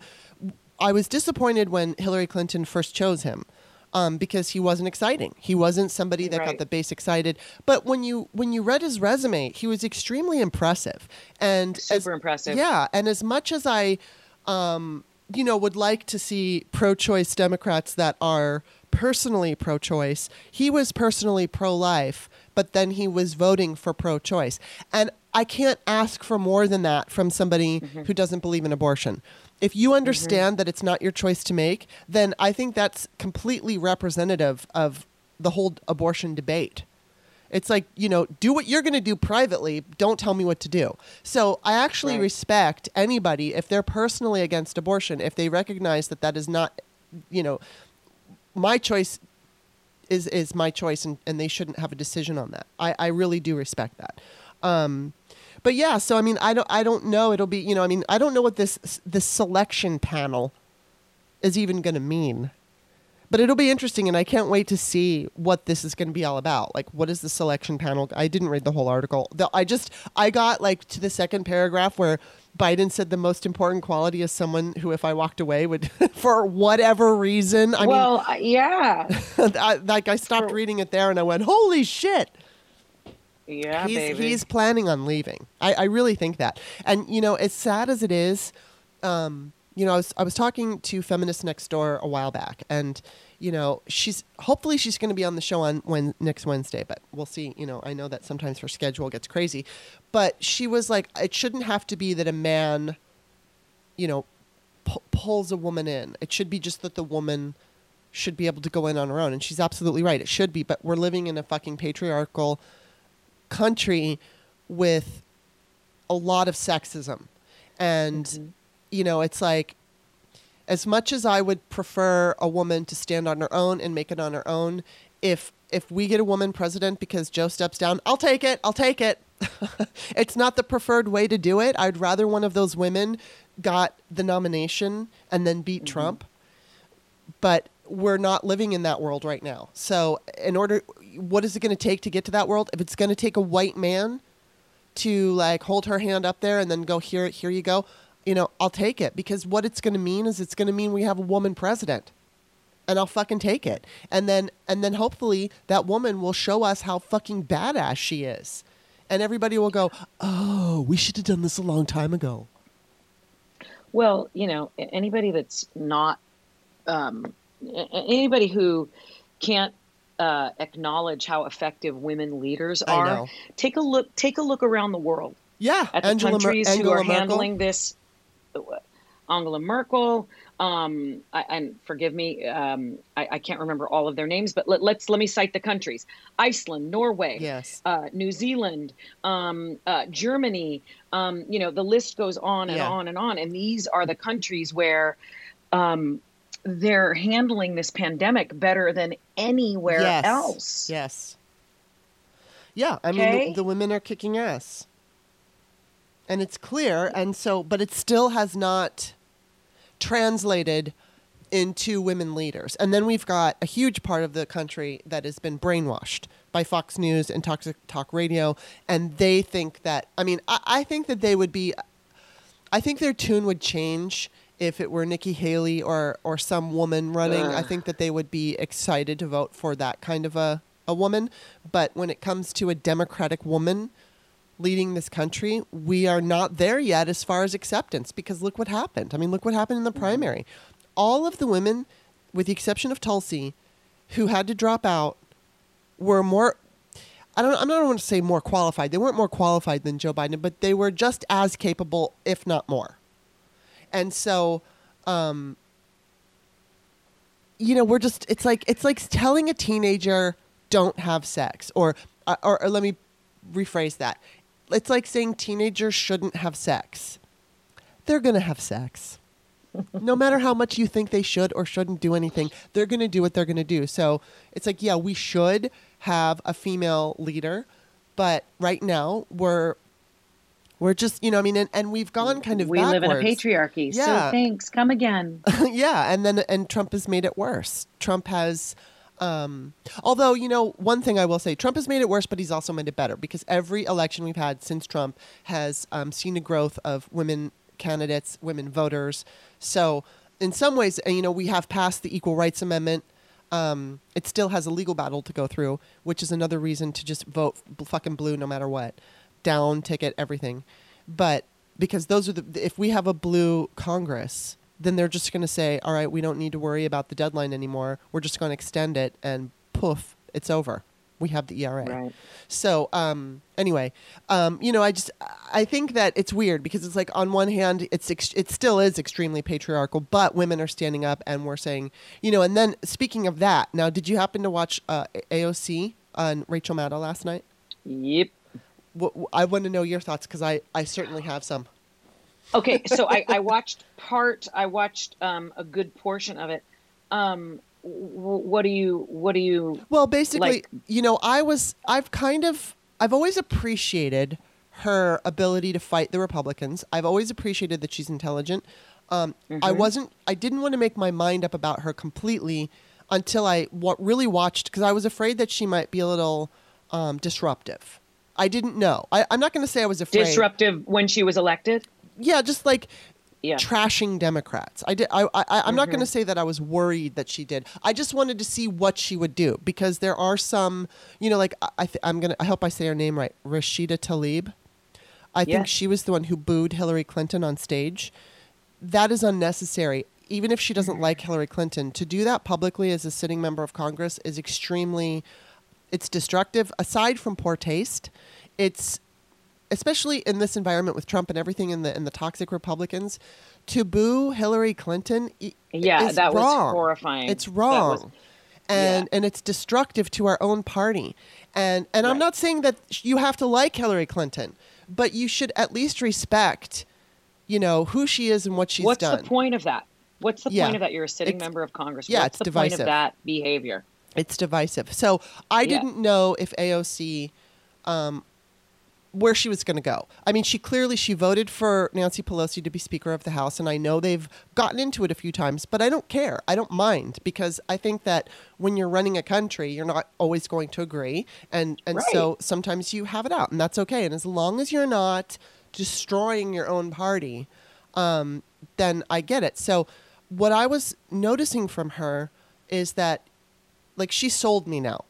[SPEAKER 1] I was disappointed when Hillary Clinton first chose him um, because he wasn't exciting. He wasn't somebody that got the base excited. But when you when you read his resume, he was extremely impressive. And as-
[SPEAKER 2] Super impressive.
[SPEAKER 1] Yeah, and as much as I, um, you know, would like to see pro-choice Democrats that are personally pro-choice, he was personally pro-life, but then he was voting for pro-choice, and I can't ask for more than that from somebody who doesn't believe in abortion. If you understand that it's not your choice to make, then I think that's completely representative of the whole abortion debate. It's like, you know, do what you're going to do privately. Don't tell me what to do. So I actually
[SPEAKER 2] Right.
[SPEAKER 1] respect anybody if they're personally against abortion, if they recognize that that is not, you know, my choice is, is my choice and, and they shouldn't have a decision on that. I, I really do respect that. Um, but yeah, so I mean, I don't, I don't know. It'll be, you know, I mean, I don't know what this, this selection panel is even going to mean. But it'll be interesting and i can't wait to see what this is going to be all about. Like what is the selection panel? I didn't read the whole article. The, i just i got like to the second paragraph where biden said the most important quality is someone who if i walked away would for whatever reason i
[SPEAKER 2] well, I- yeah,
[SPEAKER 1] I, like i stopped reading it there and i went holy shit
[SPEAKER 2] yeah,
[SPEAKER 1] he's,
[SPEAKER 2] baby.
[SPEAKER 1] he's planning on leaving. I, I really think that. And, you know, as sad as it is, um, you know, I was, I was talking to Feminist Next Door a while back, and, you know, she's hopefully she's going to be on the show on when, next Wednesday, but we'll see. You know, I know that sometimes her schedule gets crazy. But she was like, it shouldn't have to be that a man, you know, pu- pulls a woman in. It should be just that the woman should be able to go in on her own. And she's absolutely right. It should be, but we're living in a fucking patriarchal country with a lot of sexism. And,
[SPEAKER 2] Mm-hmm.
[SPEAKER 1] you know, it's like, as much as I would prefer a woman to stand on her own and make it on her own, if if we get a woman president because Joe steps down, I'll take it. I'll take it. it's not the preferred way to do it. I'd rather one of those women got the nomination and then beat Trump. But we're not living in that world right now. So, in order, what is it going to take to get to that world? If it's going to take a white man to like hold her hand up there and then go here, here you go, you know, I'll take it because what it's going to mean is it's going to mean we have a woman president. And I'll fucking take it. And then and then hopefully that woman will show us how fucking badass she is. And everybody will go, "Oh, we should have done this a long time ago."
[SPEAKER 2] Well, you know, anybody that's not, um, anybody who can't uh, acknowledge how effective women leaders are, take a look. Take a look around the world
[SPEAKER 1] Yeah,
[SPEAKER 2] at the
[SPEAKER 1] Angela, Mer-
[SPEAKER 2] countries who
[SPEAKER 1] Angela
[SPEAKER 2] are
[SPEAKER 1] Merkel.
[SPEAKER 2] handling this. Angela Merkel, um, I, and forgive me, um, I, I can't remember all of their names, but let, let's let me cite the countries: Iceland, Norway,
[SPEAKER 1] Yes.
[SPEAKER 2] uh, New Zealand, um, uh, Germany. Um, you know, the list goes on and
[SPEAKER 1] Yeah.
[SPEAKER 2] on and on. And these are the countries where um, they're handling this pandemic better than anywhere
[SPEAKER 1] yes.
[SPEAKER 2] else.
[SPEAKER 1] Yes. Yeah, I mean the, the women are kicking ass. And it's clear and so but it still has not translated into women leaders. And then we've got a huge part of the country that has been brainwashed by Fox News and Toxic Talk Radio and they think that I mean I, I think that they would be I think their tune would change if it were Nikki Haley or or some woman running. I think that they would be excited to vote for that kind of a, a woman. But when it comes to a Democratic woman leading this country, we are not there yet as far as acceptance because look what happened. I mean, look what happened in the mm-hmm. primary. All of the women, with the exception of Tulsi, who had to drop out, were more I don't. I'm not want to say more qualified. They weren't more qualified than Joe Biden, but they were just as capable, if not more. And so, um, you know, we're just. It's like it's like telling a teenager don't have sex, or uh, or, or let me rephrase that. It's like saying teenagers shouldn't have sex. They're gonna have sex. no matter how much you think they should or shouldn't do anything, they're going to do what they're going to do. So it's like, yeah, we should have a female leader, but right now we're we're just, you know, I mean, and, and we've gone kind of
[SPEAKER 2] we live in a patriarchy.
[SPEAKER 1] Yeah.
[SPEAKER 2] So thanks. Come again.
[SPEAKER 1] yeah, and then and Trump has made it worse. Trump has um, although you know one thing I will say, Trump has made it worse, but he's also made it better because every election we've had since Trump has um, seen a growth of women candidates, women voters. So in some ways, you know, we have passed the Equal Rights Amendment. Um, it still has a legal battle to go through, which is another reason to just vote fucking blue no matter what, down ticket everything. But because those are the if we have a blue Congress, then they're just going to say, all right, we don't need to worry about the deadline anymore. We're just going to extend it, and poof, it's over. We have the ERA.
[SPEAKER 2] Right.
[SPEAKER 1] So um, anyway, um, you know, I just I think that it's weird because it's like on one hand, it's ex- it still is extremely patriarchal, but women are standing up and we're saying, you know. And then speaking of that, now did you happen to watch uh, AOC on Rachel Maddow last night?
[SPEAKER 2] Yep.
[SPEAKER 1] I want to know your thoughts because I I certainly have some.
[SPEAKER 2] Okay, so I, I watched part. I watched um, a good portion of it. Um, w- what do you? What do you?
[SPEAKER 1] Well, basically,
[SPEAKER 2] Like-
[SPEAKER 1] you know, I was I've kind of I've always appreciated her ability to fight the Republicans. I've always appreciated that she's intelligent. Um, I wasn't I didn't want to make my mind up about her completely until I wa- really watched because I was afraid that she might be a little um, disruptive. I didn't know. I, I'm not going to say I was afraid.
[SPEAKER 2] Disruptive when she was elected.
[SPEAKER 1] Yeah, just like
[SPEAKER 2] Yeah.
[SPEAKER 1] trashing Democrats. I did. I, I I'm not
[SPEAKER 2] Mm-hmm.
[SPEAKER 1] going to say that I was worried that she did. I just wanted to see what she would do because there are some, you know, like I, th- I'm gonna. I hope I say her name right. Rashida Tlaib. I think
[SPEAKER 2] Yes.
[SPEAKER 1] she was the one who booed Hillary Clinton on stage. That is unnecessary. Even if she doesn't
[SPEAKER 2] Mm-hmm.
[SPEAKER 1] like Hillary Clinton, to do that publicly as a sitting member of Congress is extremely, it's destructive. Aside from poor taste, it's especially in this environment with Trump and everything in the in the toxic Republicans, to boo Hillary Clinton
[SPEAKER 2] Yeah, that was horrifying.
[SPEAKER 1] It's wrong.
[SPEAKER 2] was-
[SPEAKER 1] and
[SPEAKER 2] Yeah.
[SPEAKER 1] and it's destructive to our own party. And and I'm not saying that you have to like Hillary Clinton, but you should at least respect, you know, who she is and what she's
[SPEAKER 2] What's
[SPEAKER 1] done.
[SPEAKER 2] What's the point of that? What's the
[SPEAKER 1] Yeah.
[SPEAKER 2] point of that? You're a sitting
[SPEAKER 1] It's-
[SPEAKER 2] member of Congress.
[SPEAKER 1] yeah,
[SPEAKER 2] What's
[SPEAKER 1] it's
[SPEAKER 2] the point
[SPEAKER 1] divisive.
[SPEAKER 2] of that behavior?
[SPEAKER 1] It's divisive. So I
[SPEAKER 2] Yeah.
[SPEAKER 1] didn't know if AOC, um, where she was going to go. I mean, she clearly she voted for Nancy Pelosi to be Speaker of the House, and I know they've gotten into it a few times, but I don't care. I don't mind because I think that when you're running a country, you're not always going to agree, and and so sometimes you have it out, and that's okay. And as long as you're not destroying your own party, um, then I get it. So what I was noticing from her is that like she sold me now.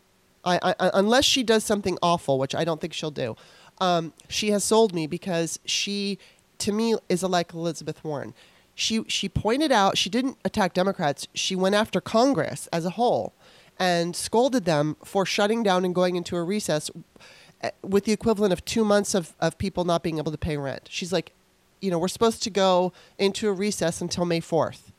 [SPEAKER 1] I, I, unless she does something awful, which I don't think she'll do. Um, she has sold me because she, to me, is like Elizabeth Warren. She she pointed out she didn't attack Democrats. She went after Congress as a whole, and scolded them for shutting down and going into a recess, eh, with the equivalent of two months of, of people not being able to pay rent. She's like, you know, we're supposed to go into a recess until May fourth.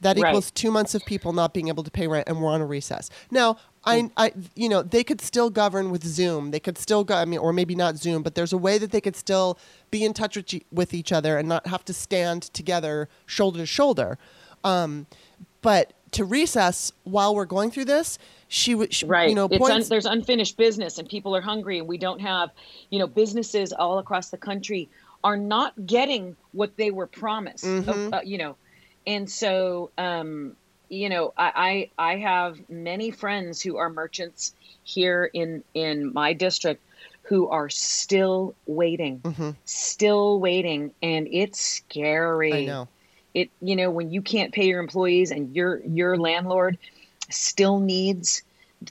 [SPEAKER 1] That
[SPEAKER 2] Right.
[SPEAKER 1] equals two months of people not being able to pay rent, and we're on a recess. Now, I, I, you know, they could still govern with Zoom. They could still go. I mean, or maybe not Zoom, but there's a way that they could still be in touch with, with each other and not have to stand together shoulder to shoulder. Um, but to recess while we're going through this, she would,
[SPEAKER 2] right.
[SPEAKER 1] you know, points.
[SPEAKER 2] un, there's unfinished business, and people are hungry, and we don't have, you know, businesses all across the country are not getting what they were promised.
[SPEAKER 1] Mhm.
[SPEAKER 2] Uh, you know, and so, um, you know, I, I I have many friends who are merchants here in in my district who are still waiting,
[SPEAKER 1] Mhm.
[SPEAKER 2] still waiting, and it's scary
[SPEAKER 1] I know.
[SPEAKER 2] it you know when you can't pay your employees and your your landlord still needs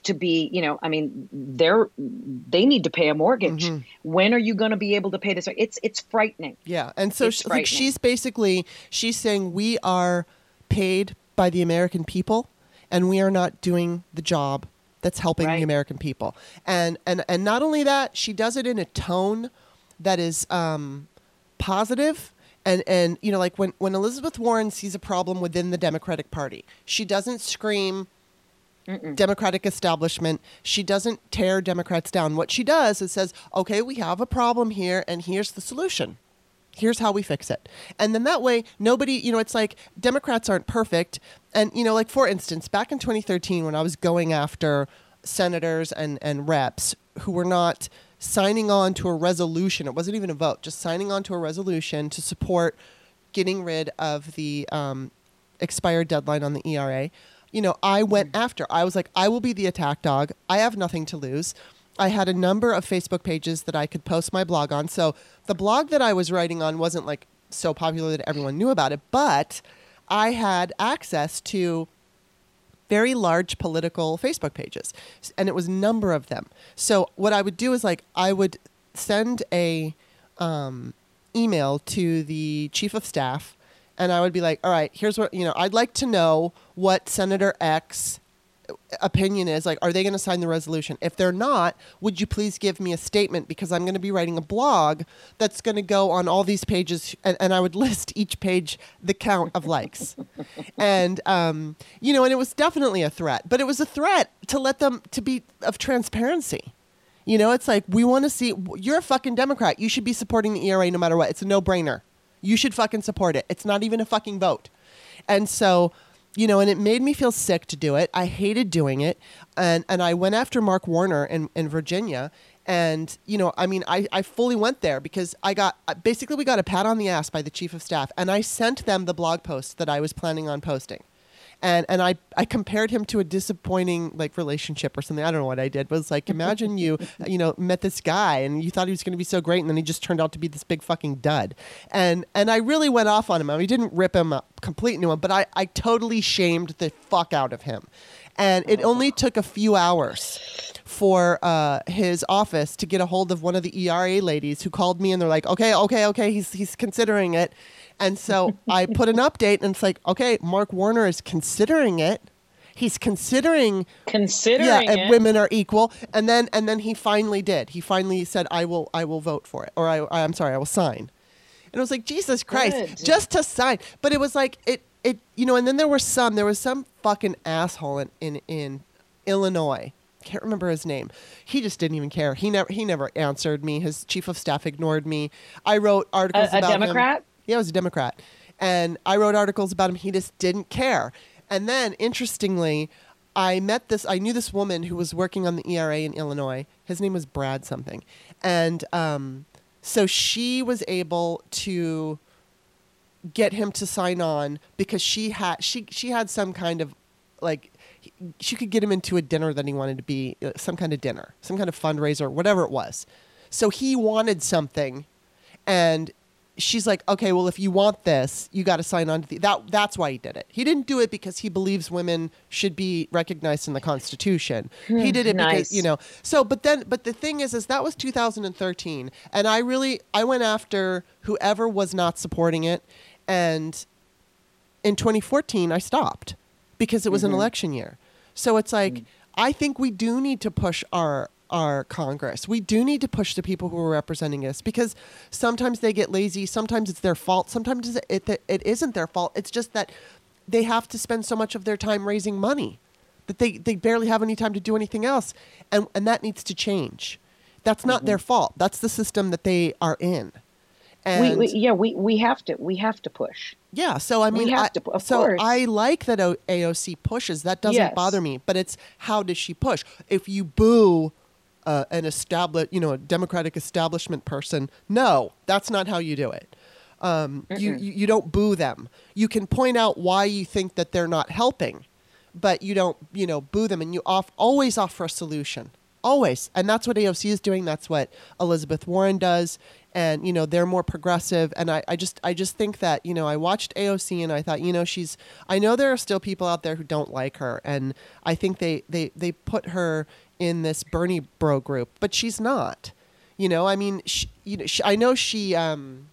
[SPEAKER 2] to be you know i mean they're they need to pay a mortgage
[SPEAKER 1] Mhm.
[SPEAKER 2] when are you going to be able to pay this it's it's frightening
[SPEAKER 1] Yeah, and so she, like she's basically she's saying we are paid by the American people, and we are not doing the job that's helping
[SPEAKER 2] Right.
[SPEAKER 1] the American people. And and and not only that, she does it in a tone that is um. And and you know, like when when Elizabeth Warren sees a problem within the Democratic Party, she doesn't scream. Democratic establishment. She doesn't tear Democrats down. What she does is says, okay, we have a problem here, and here's the solution. Here's how we fix it. And then that way, nobody, you know, it's like Democrats aren't perfect. And, you know, like for instance, back in 2013, when I was going after senators and, and reps who were not signing on to a resolution, it wasn't even a vote, just signing on to a resolution to support getting rid of the um, expired deadline on the ERA. You know, I went after. I was like, I will be the attack dog. I have nothing to lose. I had a number of Facebook pages that I could post my blog on. So the blog that I was writing on wasn't like so popular that everyone knew about it, but I had access to very large political Facebook pages, and it was a number of them. So what I would do is like I would send a um, email to the chief of staff, and I would be like, "All right, here's what you know. I'd like to know what Senator X opinion is like are they going to sign the resolution? If they're not would you please give me a statement? Because i'm going to be writing a blog that's going to go on all these pages and, and i would list each page the count of likes. And um, you know and it was definitely a threat but it was a threat to let them to be of transparency. You know it's like we want to see you're a fucking democrat. You should be supporting the ERA no matter what. It's a no-brainer you should fucking support it it's not even a fucking vote and so you know, and it made me feel sick to do it. I hated doing it. And, and I went after Mark Warner in, in Virginia. And, you know, I mean, I, I fully went there because I got basically we got a pat on the ass by the chief of staff. And I sent them the blog post that I was planning on posting. And, and I, I compared him to a disappointing like relationship or something. I don't know what I did, but it's like imagine you you know met this guy and you thought he was going to be so great, and then he just turned out to be this big fucking dud. And and I really went off on him. I mean, didn't rip him up complete new him, but I, I totally shamed the fuck out of him. And it only took a few hours for uh, his office to get a hold of one of the ERA ladies who called me and they're like, okay, okay, okay, he's he's considering it. And so I put an update and it's like, okay, Mark Warner is considering it. He's considering
[SPEAKER 2] considering
[SPEAKER 1] yeah,
[SPEAKER 2] it
[SPEAKER 1] women are equal. And then and then he finally did. He finally said, I will I will vote for it. Or I I'm sorry, I will sign. And it was like, Jesus Christ,
[SPEAKER 2] Good.
[SPEAKER 1] just to sign. But it was like it it you know, and then there were some there was some fucking asshole in, in, in Illinois. Can't remember his name. He just didn't even care. He never he never answered me. His chief of staff ignored me. I wrote articles
[SPEAKER 2] a, a
[SPEAKER 1] about
[SPEAKER 2] democrat
[SPEAKER 1] Yeah, I was a Democrat. And I wrote articles about him. He just didn't care. And then, interestingly, I met this, I knew this woman who was working on the ERA in Illinois. His name was Brad something. And um, so she was able to get him to sign on because she had she she had some kind of like she could get him into a dinner that he wanted to be uh, some kind of dinner some kind of fundraiser whatever it was so he wanted something and she's like okay well if you want this you got to sign on to the that that's why he did it. He didn't do it because he believes women should be recognized in the constitution. He hmm, did it
[SPEAKER 2] nice.
[SPEAKER 1] because you know so but then but the thing is is that was 2013 and i really i went after whoever was not supporting it and in 2014 i stopped because it was an mm-hmm. election year. So it's like mm. i think we do need to push our our congress we do need to push the people who are representing us because sometimes they get lazy sometimes it's their fault sometimes it, it, it isn't their fault it's just that they have to spend so much of their time raising money that they, they barely have any time to do anything else and, and that needs to change that's not mm-hmm. their fault that's the system that they are in and
[SPEAKER 2] we, we yeah we we have to we have to push
[SPEAKER 1] Yeah, so I mean,
[SPEAKER 2] have
[SPEAKER 1] I,
[SPEAKER 2] to- of
[SPEAKER 1] so
[SPEAKER 2] course.
[SPEAKER 1] I like that AOC pushes. That doesn't
[SPEAKER 2] Yes.
[SPEAKER 1] bother me. But it's how does she push? If you boo uh, an established, you know, a Democratic establishment person, no, that's not how you do it. Um, you, you you don't boo them. You can point out why you think that they're not helping, but you don't you know boo them, and you off always offer a solution. Always, and that's what AOC is doing. That's what Elizabeth Warren does, and you know they're more progressive. And I, I just I just think that you know I watched AOC and I thought you know she's I know there are still people out there who don't like her, and I think they they they put her in this Bernie Bro group, but she's not. You know, I mean, she, you know, she, I know she um,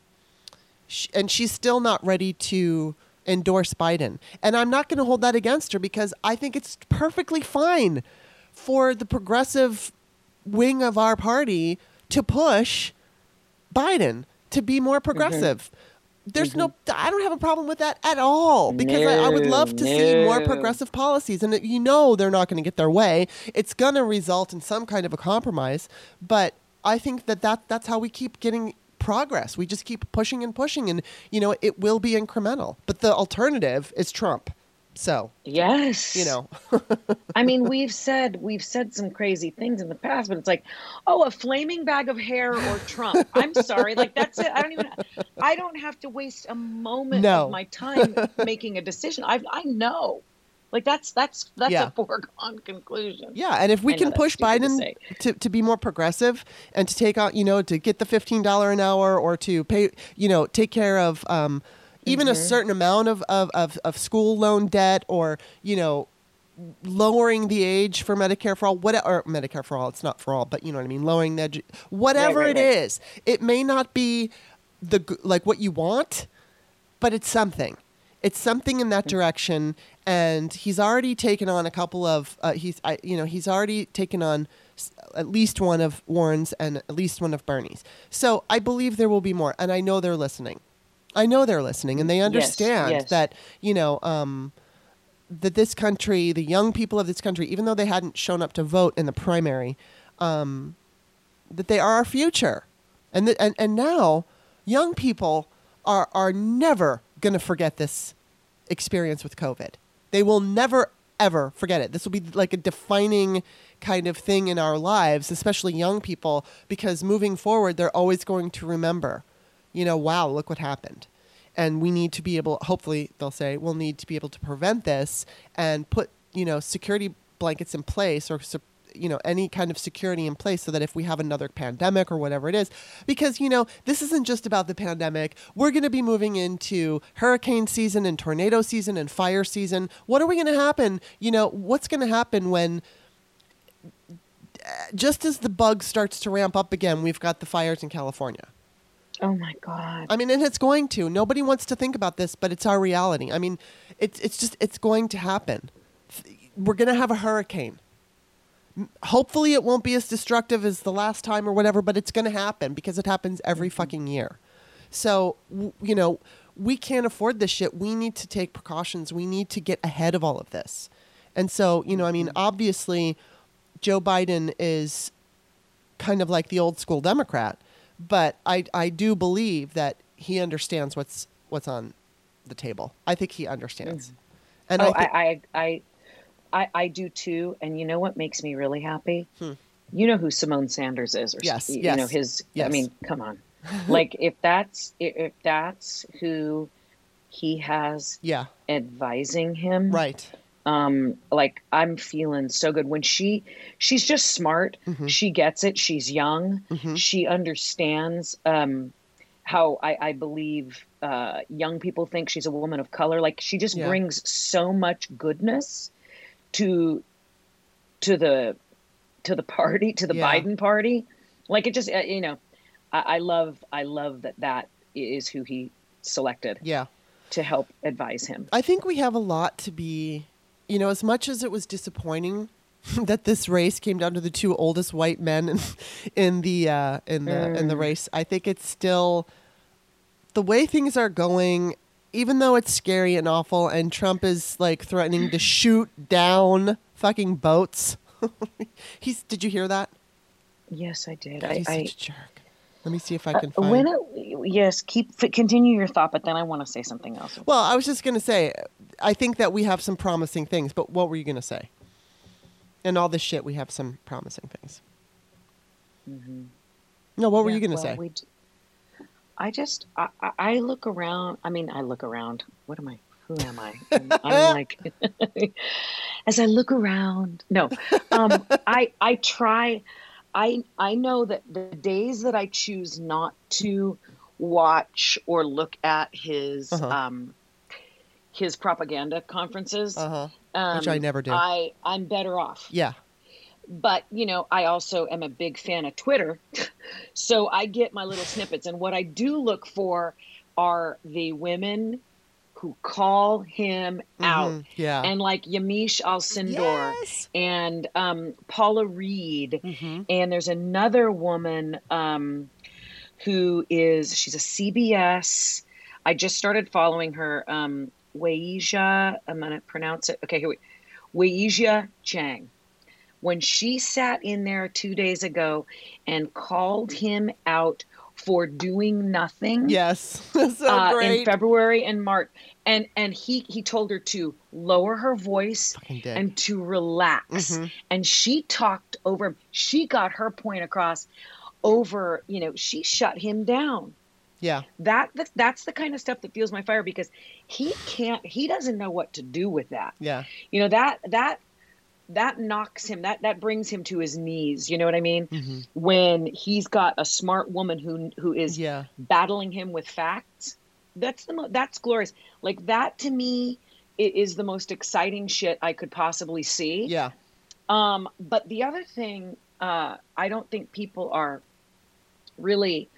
[SPEAKER 1] sh and she's still not ready to endorse Biden. And I'm not going to hold that against her because I think it's perfectly fine for the progressive wing of our party to push Biden to be more mm-hmm. progressive. There's no, mm-hmm. I don't have a problem with that at all because I, I would love to see more progressive policies. And you know they're not going to get their way. It's going to result in some kind of a compromise. But I think that, that that's how we keep getting progress. We just keep pushing and pushing. And, you know, it will be incremental. But the alternative is Trump. So,
[SPEAKER 2] Yes.
[SPEAKER 1] you know,
[SPEAKER 2] I mean, we've said we've said some crazy things in the past, but it's like, oh, a flaming bag of hair or Trump. I'm sorry, like that's it. I don't even. I don't have to waste a moment
[SPEAKER 1] No.
[SPEAKER 2] of my time making a decision. I I know, like that's that's that's
[SPEAKER 1] Yeah.
[SPEAKER 2] a foregone conclusion.
[SPEAKER 1] Yeah, and if we can push
[SPEAKER 2] stupid to
[SPEAKER 1] Biden to, to be more progressive and to take on, you know, to get the fifteen dollar an hour or to pay, you know, take care of um, even
[SPEAKER 2] Mm-hmm.
[SPEAKER 1] a certain amount of, of, of, of school loan debt or you know, lowering the age for Medicare for all, whatever, or Medicare for all, it's not for all, but you know what I mean, lowering the, edu- whatever
[SPEAKER 2] right,
[SPEAKER 1] it
[SPEAKER 2] right.
[SPEAKER 1] is, it may not be the like what you want, but it's something. It's something in that direction, and he's already taken on a couple of. Uh, he's, I, you know, he's already taken on s- at least one of Warren's and at least one of Bernie's. So I believe there will be more, and I know they're listening. I know they're listening, and they understand
[SPEAKER 2] yes.
[SPEAKER 1] that you know um, that this country, the young people of this country, even though they hadn't shown up to vote in the primary, um, that they are our future, and th- and and now young people are are never going to forget this experience with COVID. They will never ever forget it. This will be like a defining kind of thing in our lives, especially young people, because moving forward, they're always going to remember, you know, wow, look what happened. And we need to be able, hopefully, they'll say, we'll need to be able to prevent this and put, you know, security blankets in place or, you know, any kind of security in place so that if we have another pandemic or whatever it is, because, you know, this isn't just about the pandemic. We're going to be moving into hurricane season and tornado season and fire season. What are we going to happen? You know, what's going to happen when eh, just as the bug starts to ramp up again, we've got the fires in California.
[SPEAKER 2] Oh my God.
[SPEAKER 1] I mean, and it's going to. Nobody wants to think about this, but it's our reality. I mean, it's it's just it's going to happen. We're going to have a hurricane. Hopefully, it won't be as destructive as the last time or whatever, but it's going to happen because it happens every mm-hmm. fucking year. So, w- you know, we can't afford this shit. We need to take precautions. We need to get ahead of all of this. And so, you know, I mean, mm-hmm. obviously, Joe Biden is kind of like the old school Democrat, but I I do believe that he understands what's what's on the table. I think he understands. And
[SPEAKER 2] oh,
[SPEAKER 1] I, thi-
[SPEAKER 2] I, I, I, I, do too. And you know what makes me really happy?
[SPEAKER 1] Hmm.
[SPEAKER 2] You know who Symone Sanders is, or
[SPEAKER 1] Yes,
[SPEAKER 2] you
[SPEAKER 1] yes,
[SPEAKER 2] know his. I mean, come on. like if that's if, if that's who he has
[SPEAKER 1] yeah,
[SPEAKER 2] advising him,
[SPEAKER 1] right.
[SPEAKER 2] Um like i'm feeling so good when she she's just smart
[SPEAKER 1] Mhm.
[SPEAKER 2] she gets it she's young
[SPEAKER 1] Mhm.
[SPEAKER 2] she understands um how i i believe uh young people think she's a woman of color like she just
[SPEAKER 1] Yeah.
[SPEAKER 2] brings so much goodness to to the to the party to the
[SPEAKER 1] Yeah.
[SPEAKER 2] biden party like it just uh, you know I, I love i love that that is who he selected
[SPEAKER 1] Yeah.
[SPEAKER 2] to help advise him
[SPEAKER 1] I think we have a lot to be, you know, as much as it was disappointing that this race came down to the two oldest white men in, in the uh, in the in the
[SPEAKER 2] Mm.
[SPEAKER 1] race. I think it's still the way things are going. Even though it's scary and awful, and Trump is like threatening to shoot down fucking boats. He's. Did you hear that?
[SPEAKER 2] yes i did
[SPEAKER 1] God,
[SPEAKER 2] I,
[SPEAKER 1] he's
[SPEAKER 2] I
[SPEAKER 1] such a jerk. Let me see if I can
[SPEAKER 2] Uh,
[SPEAKER 1] find.
[SPEAKER 2] when it, yes, keep continue your thought, but then I want to say something else.
[SPEAKER 1] well, I was just going to say, I think that we have some promising things, but what were you going to say? And all this shit, we have some promising things. No, what were you going to
[SPEAKER 2] well,
[SPEAKER 1] say?
[SPEAKER 2] d- I just I, I- I look around. I mean, I look around. What am I? Who am I? I'm, I'm like, as I look around. No, um, I I try. I I know that the days that I choose not to watch or look at his
[SPEAKER 1] Uh-huh.
[SPEAKER 2] um, his propaganda conferences,
[SPEAKER 1] Uh-huh.
[SPEAKER 2] um,
[SPEAKER 1] Which I never do.
[SPEAKER 2] I I'm better off
[SPEAKER 1] Yeah.
[SPEAKER 2] but you know i also am a big fan of twitter so i get my little snippets and what i do look for are the women who call him out
[SPEAKER 1] Mhm. Yeah.
[SPEAKER 2] and like Yamiche Alcindor
[SPEAKER 1] Yes.
[SPEAKER 2] and um, Paula Reid
[SPEAKER 1] Mhm.
[SPEAKER 2] and there's another woman um, who is she's a cbs i just started following her um, Weijia, i'm going to pronounce it okay here we Weijia Jiang when she sat in there two days ago and called him out for doing nothing
[SPEAKER 1] Yes. so
[SPEAKER 2] uh, in. February and March, and and he he told her to lower her voice and to relax,
[SPEAKER 1] Mhm.
[SPEAKER 2] and she talked over. She got her point across over. You know, she shut him down.
[SPEAKER 1] yeah.
[SPEAKER 2] That, that that's the kind of stuff that fuels my fire because he can't. He doesn't know what to do with that
[SPEAKER 1] Yeah.
[SPEAKER 2] you know that that that knocks him that that brings him to his knees you know what i mean
[SPEAKER 1] Mhm.
[SPEAKER 2] when he's got a smart woman who who is
[SPEAKER 1] Yeah.
[SPEAKER 2] battling him with facts that's the mo- that's glorious like that to me i- is the most exciting shit i could possibly see
[SPEAKER 1] Yeah.
[SPEAKER 2] um but the other thing uh i don't think people are really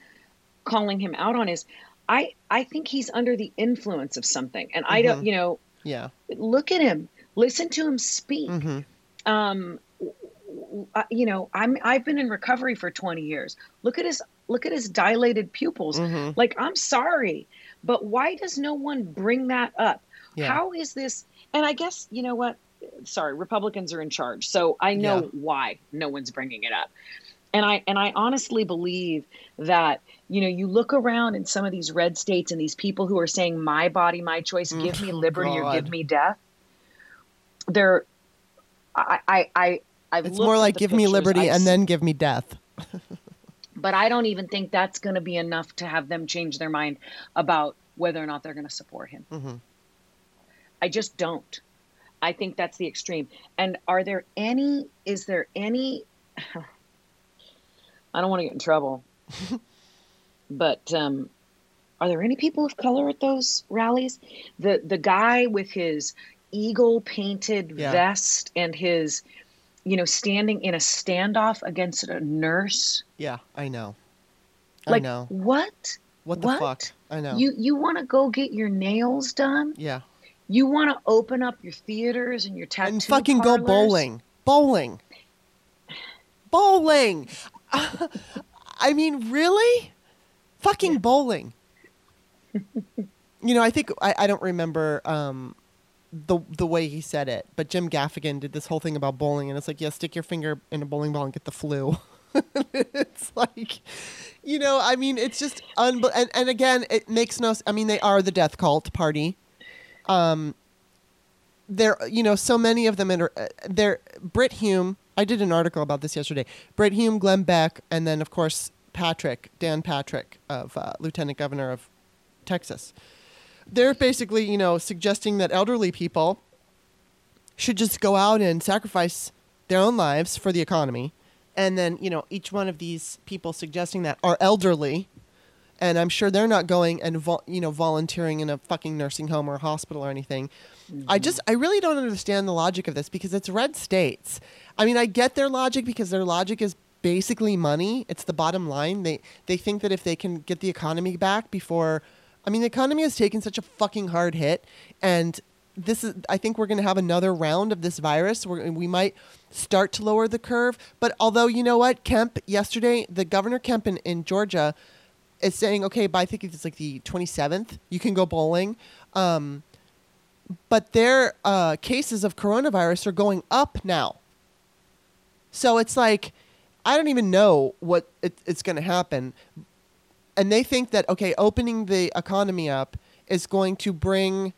[SPEAKER 2] calling him out on is i i think he's under the influence of something and i don't
[SPEAKER 1] Mhm.
[SPEAKER 2] you know
[SPEAKER 1] Yeah.
[SPEAKER 2] look at him listen to him speak
[SPEAKER 1] hmm
[SPEAKER 2] um you know i'm i've been in recovery for 20 years look at his look at his dilated pupils
[SPEAKER 1] hmm
[SPEAKER 2] like i'm sorry but why does no one bring that up
[SPEAKER 1] Yeah.
[SPEAKER 2] how is this and i guess you know what sorry republicans are in charge so i know
[SPEAKER 1] Yeah.
[SPEAKER 2] why no one's bringing it up and i and i honestly believe that you know you look around in some of these red states and these people who are saying my body my choice give me liberty or
[SPEAKER 1] Mm.
[SPEAKER 2] Give me death they're i i i I've
[SPEAKER 1] It's more like give me liberty
[SPEAKER 2] I've
[SPEAKER 1] and then give me death.
[SPEAKER 2] but I don't even think that's going to be enough to have them change their mind about whether or not they're going to support him.
[SPEAKER 1] hmm
[SPEAKER 2] I just don't. I think that's the extreme. And are there any, is there any, I don't want to get in trouble, but um, are there any people of color at those rallies? The, the guy with his eagle painted
[SPEAKER 1] Yeah.
[SPEAKER 2] vest and his, you know, standing in a standoff against a nurse.
[SPEAKER 1] Yeah. I know.
[SPEAKER 2] Like,
[SPEAKER 1] I know.
[SPEAKER 2] what?
[SPEAKER 1] What the
[SPEAKER 2] what?
[SPEAKER 1] fuck? I know.
[SPEAKER 2] You you want to go get your nails done?
[SPEAKER 1] yeah.
[SPEAKER 2] You want to open up your theaters and your tattoo
[SPEAKER 1] and fucking go bowling. Bowling. Bowling. I mean, really? Fucking bowling. you know, I think I, I don't remember um, the the way he said it, but Jim Gaffigan did this whole thing about bowling, and it's like, yeah, stick your finger in a bowling ball and get the flu. it's like, you know, I mean, it's just unbe- and and again, it makes no. I mean, they are the death cult party. Um, there, you know, so many of them. Are, uh, they're Brit Hume. I did an article about this yesterday. Brit Hume, Glenn Beck, and then of course Patrick, Dan Patrick, of uh, Lieutenant Governor of Texas. They're basically, you know, suggesting that elderly people should just go out and sacrifice their own lives for the economy. And then, you know, each one of these people suggesting that are elderly, and I'm sure they're not going and vol- you know volunteering in a fucking nursing home or hospital or anything. I mm-hmm. just I really don't understand the logic of this because it's red states. I mean, I get their logic because their logic is basically money. It's the bottom line. They they think that if they can get the economy back before I mean, the economy has taken such a fucking hard hit and this is I think we're going to have another round of this virus where we might start to lower the curve, but although you know what, Kemp yesterday, the governor Kemp in, in Georgia is saying, okay, by I think it's like the 27th, you can go bowling. Um, but their uh, cases of coronavirus are going up now. So it's like, I don't even know what it, it's going to happen. And they think that okay, opening the economy up is going to bring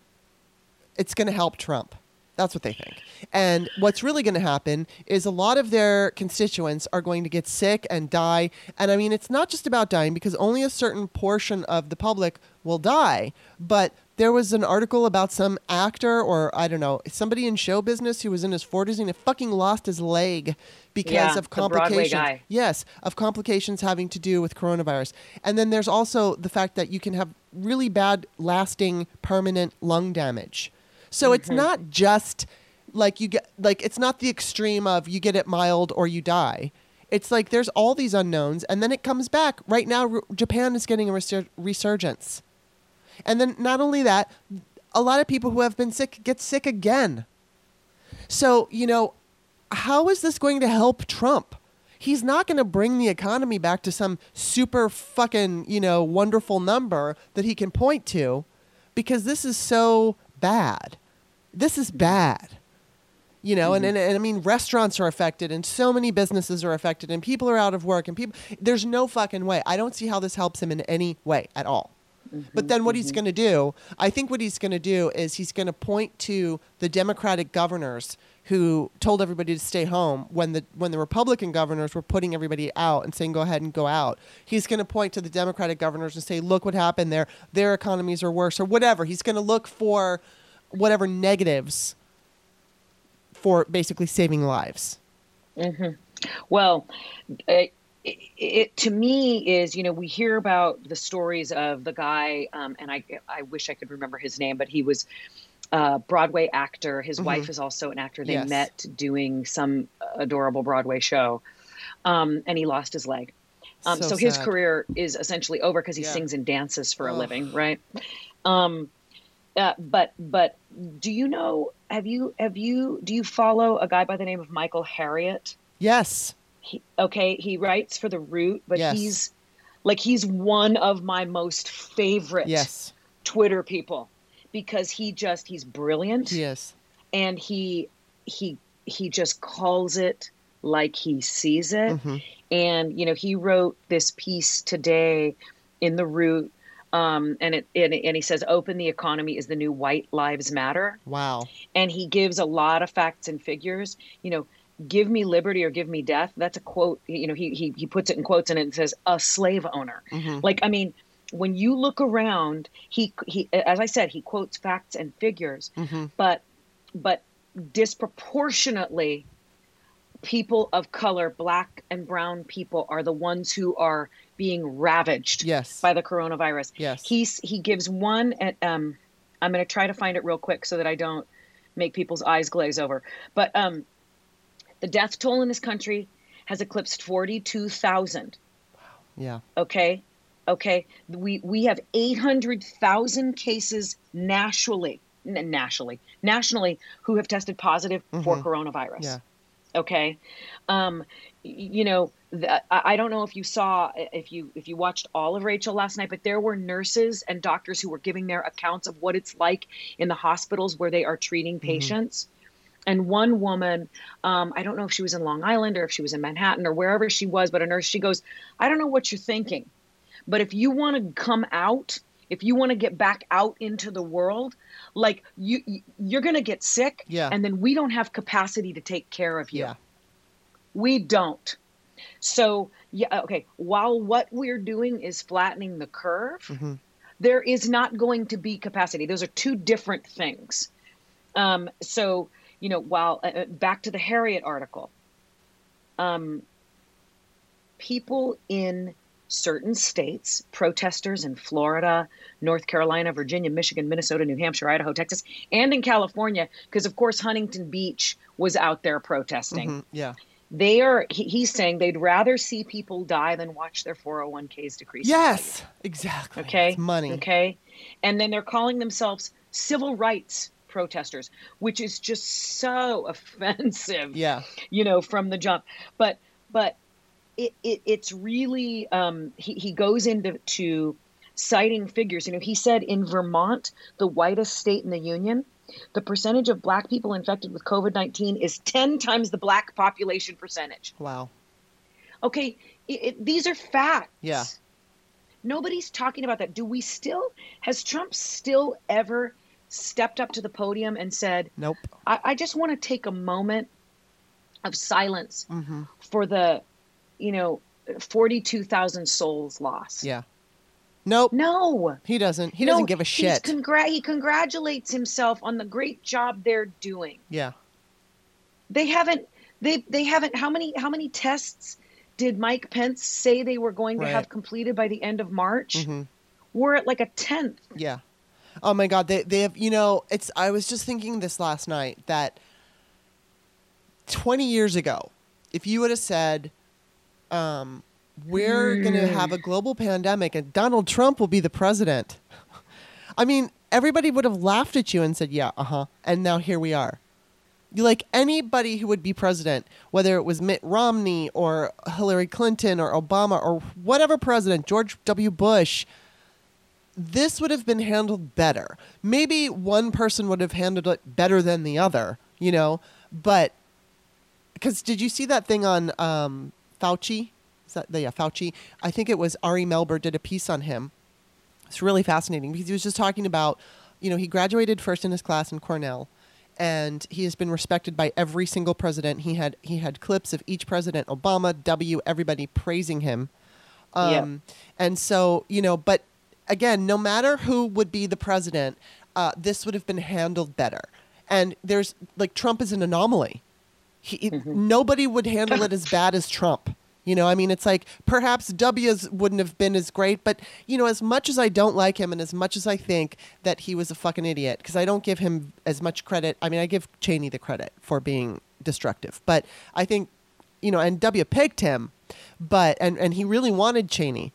[SPEAKER 1] it's going to help Trump. That's what they think. And what's really going to happen is a lot of their constituents are going to get sick and die. And I mean, it's not just about dying because only a certain portion of the public will die. But there was an article about some actor or I don't know, somebody in show business who was in his 40s and he fucking lost his leg because
[SPEAKER 2] Yeah,
[SPEAKER 1] of complications.
[SPEAKER 2] guy.
[SPEAKER 1] Yes, of complications having to do with coronavirus. And then there's also the fact that you can have really bad, lasting, permanent lung damage. So it's
[SPEAKER 2] Mm-hmm.
[SPEAKER 1] not just like you get, like, it's not the extreme of you get it mild or you die. It's like there's all these unknowns, and then it comes back. Right now, Japan is getting a resur- resurgence. And then not only that, a lot of people who have been sick get sick again. So, you know, how is this going to help Trump? He's not going to bring the economy back to some super fucking, you know, wonderful number that he can point to because this is so bad. This is mm-hmm. bad. You know, and, mm-hmm. and, and I mean, restaurants are affected, and so many businesses are affected, and people are out of work, and people. There's no fucking way. I don't see how this helps him in any way at all. But mm-hmm, then what he's mm-hmm. going to do, I think what he's going to do is he's going to point to the Democratic governors who told everybody to stay home when the when the Republican governors were putting everybody out and saying go ahead and go out. He's going to point to the Democratic governors and say look what happened there. Their economies are worse or whatever. He's going to look for whatever negatives for basically saving lives. Mm-hmm.
[SPEAKER 2] Well, eh, it, it to me is you know we hear about the stories of the guy, um, and I I wish I could remember his name, but he was a Broadway actor. His wife is also an actor. They
[SPEAKER 1] Yes.
[SPEAKER 2] met doing some adorable Broadway show, um, and he lost his leg. Um,
[SPEAKER 1] So
[SPEAKER 2] so his career is essentially over because he
[SPEAKER 1] Yeah.
[SPEAKER 2] sings and dances for a living, right? Um, uh, but but do you know? Have you have you do you follow a guy by the name of Michael Harriot?
[SPEAKER 1] Yes.
[SPEAKER 2] He, okay, he writes for the Root, but
[SPEAKER 1] Yes.
[SPEAKER 2] he's like he's one of my most favorite
[SPEAKER 1] Yes.
[SPEAKER 2] Twitter people because he just he's brilliant
[SPEAKER 1] Yes.
[SPEAKER 2] and he he he just calls it like he sees it.
[SPEAKER 1] Mhm.
[SPEAKER 2] And you know, he wrote this piece today in the Root um, and it and, and he says open the economy is the new white lives matter
[SPEAKER 1] Wow.
[SPEAKER 2] and he gives a lot of facts and figures you know give me liberty or give me death that's a quote you know he he, he puts it in quotes and it says a slave owner
[SPEAKER 1] Mhm.
[SPEAKER 2] like i mean when you look around he he as i said he quotes facts and figures
[SPEAKER 1] Mhm.
[SPEAKER 2] but but disproportionately people of color black and brown people are the ones who are being ravaged
[SPEAKER 1] Yes.
[SPEAKER 2] by the coronavirus
[SPEAKER 1] Yes.
[SPEAKER 2] he's he gives one at um i'm going to try to find it real quick so that i don't make people's eyes glaze over but um the death toll in this country has eclipsed 42,000
[SPEAKER 1] yeah.
[SPEAKER 2] okay? Okay? We we have 800,000 cases nationally n- nationally nationally who have tested positive for
[SPEAKER 1] Mhm.
[SPEAKER 2] coronavirus.
[SPEAKER 1] Yeah.
[SPEAKER 2] okay? Um you know the, I I don't know if you saw if you if you watched all of Rachel last night but there were nurses and doctors who were giving their accounts of what it's like in the hospitals where they are treating patients and one woman um, i don't know if she was in long island or if she was in manhattan or wherever she was but a nurse she goes i don't know what you're thinking but if you want to come out if you want to get back out into the world like you you- you're going to get sick
[SPEAKER 1] Yeah.
[SPEAKER 2] and then we don't have capacity to take care of you
[SPEAKER 1] Yeah.
[SPEAKER 2] we don't so yeah okay while what we're doing is flattening the curve
[SPEAKER 1] Mhm.
[SPEAKER 2] there is not going to be capacity those are two different things um, so you know while uh, uh, back to the Harriot article um, people in certain states protesters in florida north carolina virginia michigan minnesota new hampshire idaho texas and in california because of course huntington beach was out there protesting
[SPEAKER 1] Mhm. Yeah.
[SPEAKER 2] they are he, he's saying they'd rather see people die than watch their 401ks decrease.
[SPEAKER 1] Yes. Exactly.
[SPEAKER 2] Okay.
[SPEAKER 1] It's money.
[SPEAKER 2] Okay. And then they're calling themselves civil rights protesters, which is just so offensive,
[SPEAKER 1] Yeah.
[SPEAKER 2] you know, from the jump. But, but it, it it's really, um, he, he goes into to citing figures. You know, he said in Vermont, the whitest state in the union, the percentage of black people infected with COVID 19 is 10 times the black population percentage.
[SPEAKER 1] Wow.
[SPEAKER 2] Okay. It, it, these are facts.
[SPEAKER 1] Yeah.
[SPEAKER 2] Nobody's talking about that. Do we still, has Trump still ever stepped up to the podium and said,
[SPEAKER 1] Nope.
[SPEAKER 2] I, I just want to take a moment of silence
[SPEAKER 1] Mm-hmm.
[SPEAKER 2] for the, you know, 42,000 souls lost?
[SPEAKER 1] Yeah. Nope.
[SPEAKER 2] No.
[SPEAKER 1] He doesn't. He
[SPEAKER 2] No,
[SPEAKER 1] doesn't give a shit.
[SPEAKER 2] Congra- he congratulates himself on the great job they're doing.
[SPEAKER 1] yeah.
[SPEAKER 2] They haven't. They they haven't. How many how many tests did Mike Pence say they were going to have completed by the end of March?
[SPEAKER 1] hmm
[SPEAKER 2] We're at like a tenth.
[SPEAKER 1] Yeah. Oh my God. They they have. You know, it's. I was just thinking this last night that twenty years ago, if you would have said, um, "We're going to have a global pandemic and Donald Trump will be the president," I mean, everybody would have laughed at you and said, "Yeah, uh huh." And now here we are. You like anybody who would be president, whether it was Mitt Romney or Hillary Clinton or Obama or whatever president, George W. Bush, this would have been handled better. Maybe one person would have handled it better than the other, you know, but because did you see that thing on um, Fauci? Is that the, yeah, Fauci? I think it was Ari Melber did a piece on him. It's really fascinating because he was just talking about, you know, he graduated first in his class in Cornell, and he has been respected by every single president. He had he had clips of each president, Obama, W, everybody praising him. Um, And so, you know, but again, no matter who would be the president, uh, this would have been handled better. And there's like Trump is an anomaly. He, Nobody would handle it as bad as Trump. You know, I mean, it's like perhaps W's wouldn't have been as great, but you know, as much as I don't like him and as much as I think that he was a fucking idiot, because I don't give him as much credit. I mean, I give Cheney the credit for being destructive, but I think, you know, and W picked him, but and and he really wanted Cheney.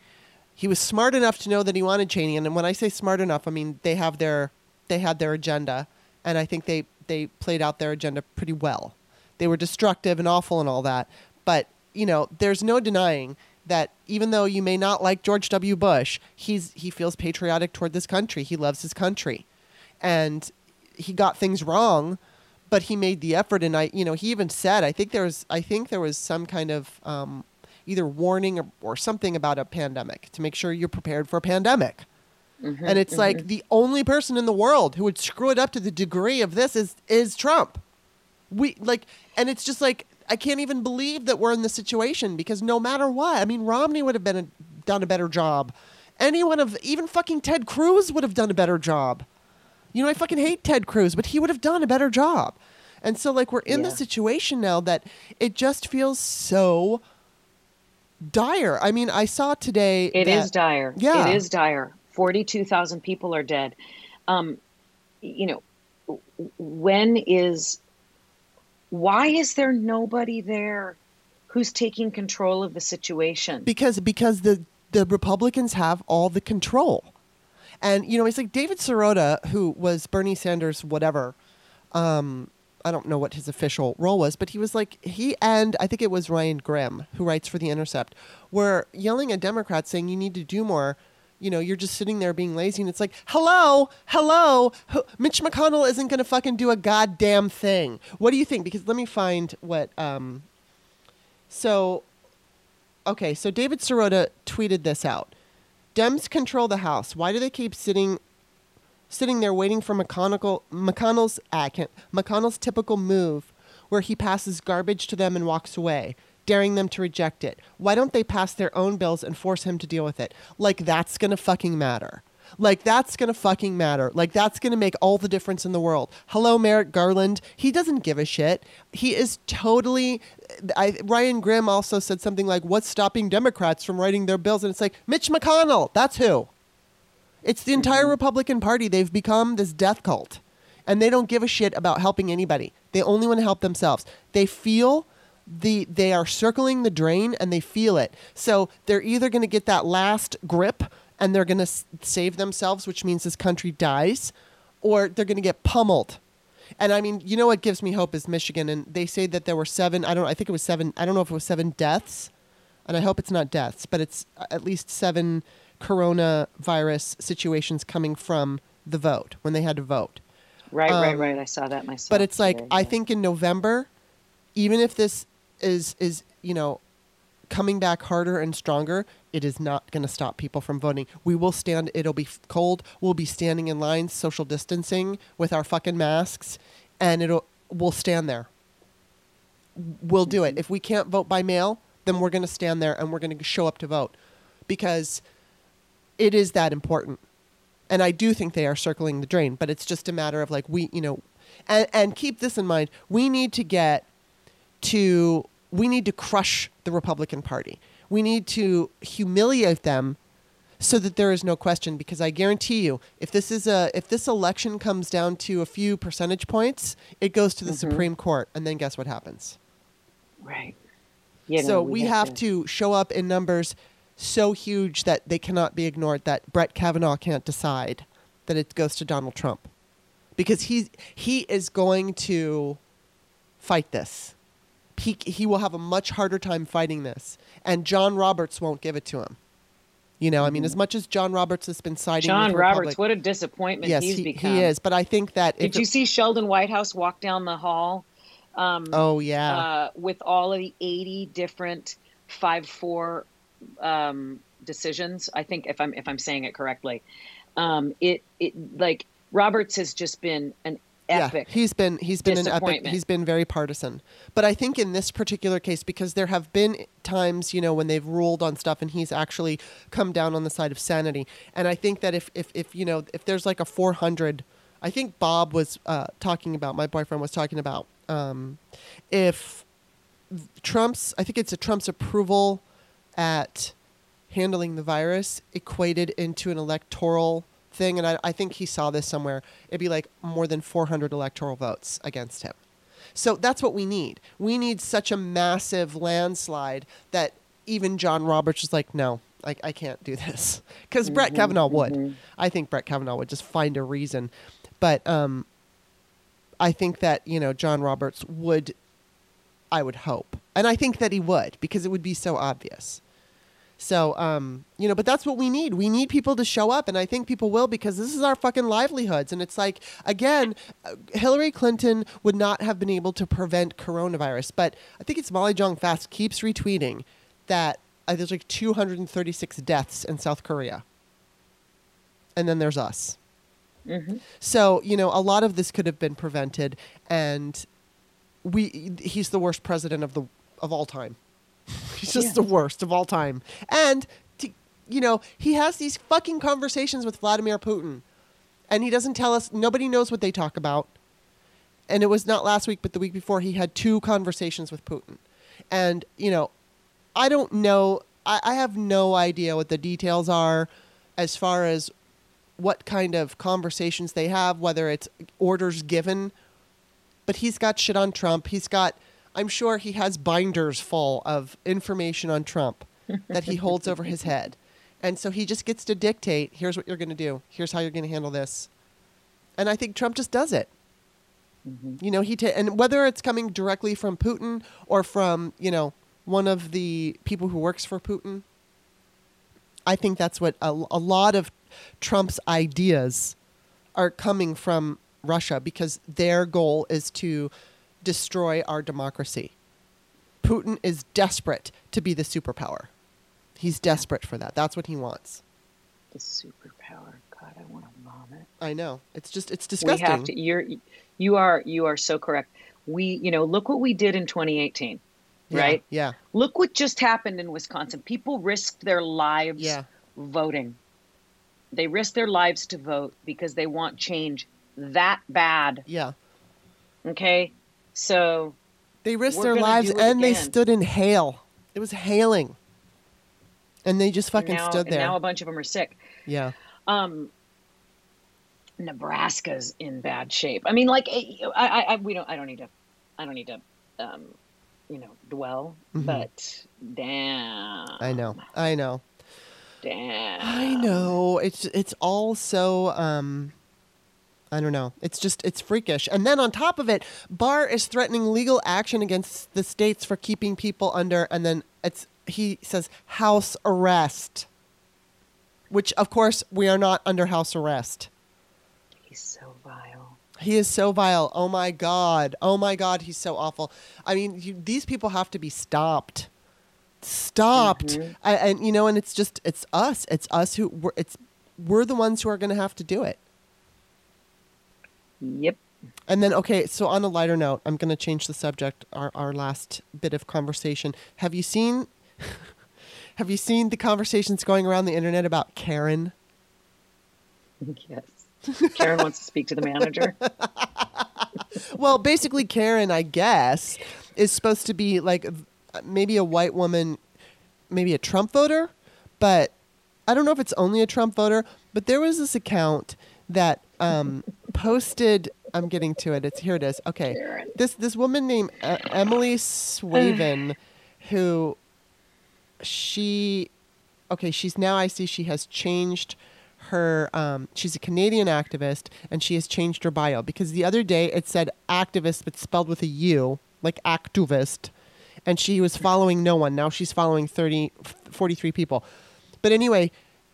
[SPEAKER 1] He was smart enough to know that he wanted Cheney, and when I say smart enough, I mean they have their they had their agenda, and I think they they played out their agenda pretty well. They were destructive and awful and all that, but you know, there's no denying that even though you may not like George W. Bush, he's he feels patriotic toward this country. He loves his country, and he got things wrong, but he made the effort. And I, you know, he even said, I think there was, I think there was some kind of um, either warning or, or something about a pandemic to make sure you're prepared for a pandemic. Mm-hmm, and it's like mm-hmm. the only person in the world who would screw it up to the degree of this is is Trump. We like, and it's just like I can't even believe that we're in this situation because no matter what, I mean, Romney would have been a, done a better job. Anyone of even fucking Ted Cruz would have done a better job. You know, I fucking hate Ted Cruz, but he would have done a better job. And so, like, we're in
[SPEAKER 2] Yeah.
[SPEAKER 1] the situation now that it just feels so dire. I mean, I saw today.
[SPEAKER 2] It is
[SPEAKER 1] that-
[SPEAKER 2] dire.
[SPEAKER 1] Yeah.
[SPEAKER 2] It is dire. 42,000 people are dead. Um, you know, when is, why is there nobody there who's taking control of the situation?
[SPEAKER 1] because because the the Republicans have all the control, and you know it's like David Sirota, who was Bernie Sanders, whatever. Um, I don't know what his official role was, but he was like he and I think it was Ryan Grim who writes for the Intercept, were yelling at Democrats saying you need to do more. You know, you're just sitting there being lazy, and it's like, hello, hello, Mitch McConnell isn't going to fucking do a goddamn thing. What do you think? Because let me find what. Um, so Okay, so David Sirota tweeted this out. Dems control the House. Why do they keep sitting sitting there waiting for McConnell McConnell's ah, McConnell's typical move where he passes garbage to them and walks away, daring them to reject it? Why don't they pass their own bills and force him to deal with it? Like that's going to fucking matter. Like that's going to fucking matter. Like that's going to make all the difference in the world. Hello Merrick Garland. He doesn't give a shit. He is totally I, Ryan Grim also said something like, "What's stopping Democrats from writing their bills?" And it's like Mitch McConnell. That's who. It's the entire Republican Party. They've become this death cult, and they don't give a shit about helping anybody. They only want to help themselves. They feel the they are circling the drain, and they feel it. So they're either going to get that last grip, and they're going to s- save themselves, which means this country dies, or they're going to get pummeled. And I mean, you know what gives me hope is Michigan, and they say that there were seven. I don't. I think it was seven. I don't know if it was seven deaths, and I hope it's not deaths, but it's uh, at least seven coronavirus situations coming from the vote when they had to vote.
[SPEAKER 2] right, right,
[SPEAKER 1] um,
[SPEAKER 2] right. I saw that myself.
[SPEAKER 1] But it's like
[SPEAKER 2] today,
[SPEAKER 1] I
[SPEAKER 2] yeah.
[SPEAKER 1] think in November, even if this is is you know coming back harder and stronger, it is not going to stop people from voting. We will stand, it'll be cold. We'll be standing in lines, social distancing with our fucking masks, and it'll, we'll stand there. We'll do it. If we can't vote by mail, then we're going to stand there and we're going to show up to vote because it is that important. And I do think they are circling the drain, but it's just a matter of like, we, you know, and, and keep this in mind. We need to get to we need to crush the Republican Party. We need to humiliate them so that there is no question because I guarantee you if this is a if this election comes down to a few percentage points, it goes to the
[SPEAKER 2] Mhm.
[SPEAKER 1] Supreme Court and then guess what happens?
[SPEAKER 2] Right. Yeah,
[SPEAKER 1] so
[SPEAKER 2] no,
[SPEAKER 1] we, have to show up in numbers so huge that they cannot be ignored that Brett Kavanaugh can't decide that it goes to Donald Trump because he he is going to fight this. He he will have a much harder time fighting this, and John Roberts won't give it to him. You know, I mean, as much as John Roberts has been siding
[SPEAKER 2] John Roberts,
[SPEAKER 1] Republic-
[SPEAKER 2] what a disappointment
[SPEAKER 1] yes,
[SPEAKER 2] he's
[SPEAKER 1] he,
[SPEAKER 2] become.
[SPEAKER 1] he is. But I think that
[SPEAKER 2] Did you
[SPEAKER 1] it-
[SPEAKER 2] see Sheldon Whitehouse walk down the hall? Um,
[SPEAKER 1] Oh yeah,
[SPEAKER 2] uh, with all of the 80 different 5-4 um, decisions. I think if I'm if I'm saying it correctly, um, it it like Roberts has just been an epic.
[SPEAKER 1] Yeah, he's been he's been an epic. He's been very partisan. But I think in this particular case, because there have been times, you know, when they've ruled on stuff, and he's actually come down on the side of sanity. And I think that if if if you know if there's like a 400, I think Bob was uh, talking about. My boyfriend was talking about um, if Trump's. I think it's a Trump's approval at handling the virus equated into an electoral thing, and I, I think he saw this somewhere. It'd be like more than 400 electoral votes against him. So that's what we need. We need such a massive landslide that even John Roberts is like, no, I, I can't do this. Because Brett Kavanaugh would. I think Brett Kavanaugh would just find a reason. But um, I think that, you know, John Roberts would, I would hope. And I think that he would because it would be so obvious. So, um, you know, but that's what we need. We need people to show up, and I think people will because this is our fucking livelihoods. And it's like, again, uh, Hillary Clinton would not have been able to prevent coronavirus, but I think it's Molly Jong Fast keeps retweeting that uh, there's like 236 deaths in South Korea, and then there's us.
[SPEAKER 2] hmm
[SPEAKER 1] So, you know, a lot of this could have been prevented, and we he's the worst president of the of all time. he's just
[SPEAKER 2] Yeah.
[SPEAKER 1] the worst of all time. And to, you know, he has these fucking conversations with Vladimir Putin. And he doesn't tell us nobody knows what they talk about. And it was not last week but the week before he had two conversations with Putin. And, you know, I don't know I, I have no idea what the details are as far as what kind of conversations they have, whether it's orders given. But he's got shit on Trump. He's got, I'm sure he has binders full of information on Trump that he holds over his head. And so he just gets to dictate here's what you're going to do, here's how you're going to handle this. And I think Trump just does it. Mm-hmm. You know, he ta- and whether it's coming directly from Putin or from, you know, one of the people who works for Putin, I think that's what a, a lot of Trump's ideas are coming from Russia because their goal is to destroy our democracy. Putin is desperate to be the superpower. He's desperate for that. That's what he wants.
[SPEAKER 2] The superpower. God, I want to vomit.
[SPEAKER 1] I know. It's just it's disgusting.
[SPEAKER 2] We have to. You're, you are, you are so correct. We, you know, look what we did in 2018,
[SPEAKER 1] Yeah,
[SPEAKER 2] right?
[SPEAKER 1] Yeah.
[SPEAKER 2] Look what just happened in Wisconsin. People risked their lives
[SPEAKER 1] Yeah.
[SPEAKER 2] voting. They risked their lives to vote because they want change that bad.
[SPEAKER 1] Yeah.
[SPEAKER 2] Okay, so
[SPEAKER 1] They risked their lives and they stood in hail. It was hailing. And they just fucking
[SPEAKER 2] now,
[SPEAKER 1] stood
[SPEAKER 2] and
[SPEAKER 1] there.
[SPEAKER 2] now a bunch of them are sick.
[SPEAKER 1] yeah.
[SPEAKER 2] Um, Nebraska's in bad shape. I mean, like, I, I, I we don't, I don't need to, I don't need to, um, you know, dwell.
[SPEAKER 1] Mhm.
[SPEAKER 2] But damn,
[SPEAKER 1] I know. I know.
[SPEAKER 2] damn,
[SPEAKER 1] I know. It's it's all so um I don't know. It's just it's freakish. And then on top of it, Barr is threatening legal action against the states for keeping people under and then it's he says house arrest. Which of course we are not under house arrest.
[SPEAKER 2] He's so vile.
[SPEAKER 1] He is so vile. Oh my god. Oh my god, he's so awful. I mean, you, these people have to be stopped. stopped.
[SPEAKER 2] Mhm.
[SPEAKER 1] I, and you know, and it's just it's us. It's us who we're, it's we're the ones who are going to have to do it.
[SPEAKER 2] Yep.
[SPEAKER 1] And then, okay, so on a lighter note, I'm going to change the subject. Our our last bit of conversation. Have you seen? have you seen the conversations going around the internet about Karen?
[SPEAKER 2] Yes. Karen wants to speak to the manager.
[SPEAKER 1] well, basically, Karen, I guess, is supposed to be like maybe a white woman, maybe a Trump voter, but I don't know if it's only a Trump voter. But there was this account that um, posted. I'm getting to it. It's here. It is. Okay. This this woman named uh, Emily Swaven, who she, okay, she's now I see she has changed her um, she's a Canadian activist and she has changed her bio because the other day it said activist but spelled with a U like activist and she was following no one now she's following 30 43 people but anyway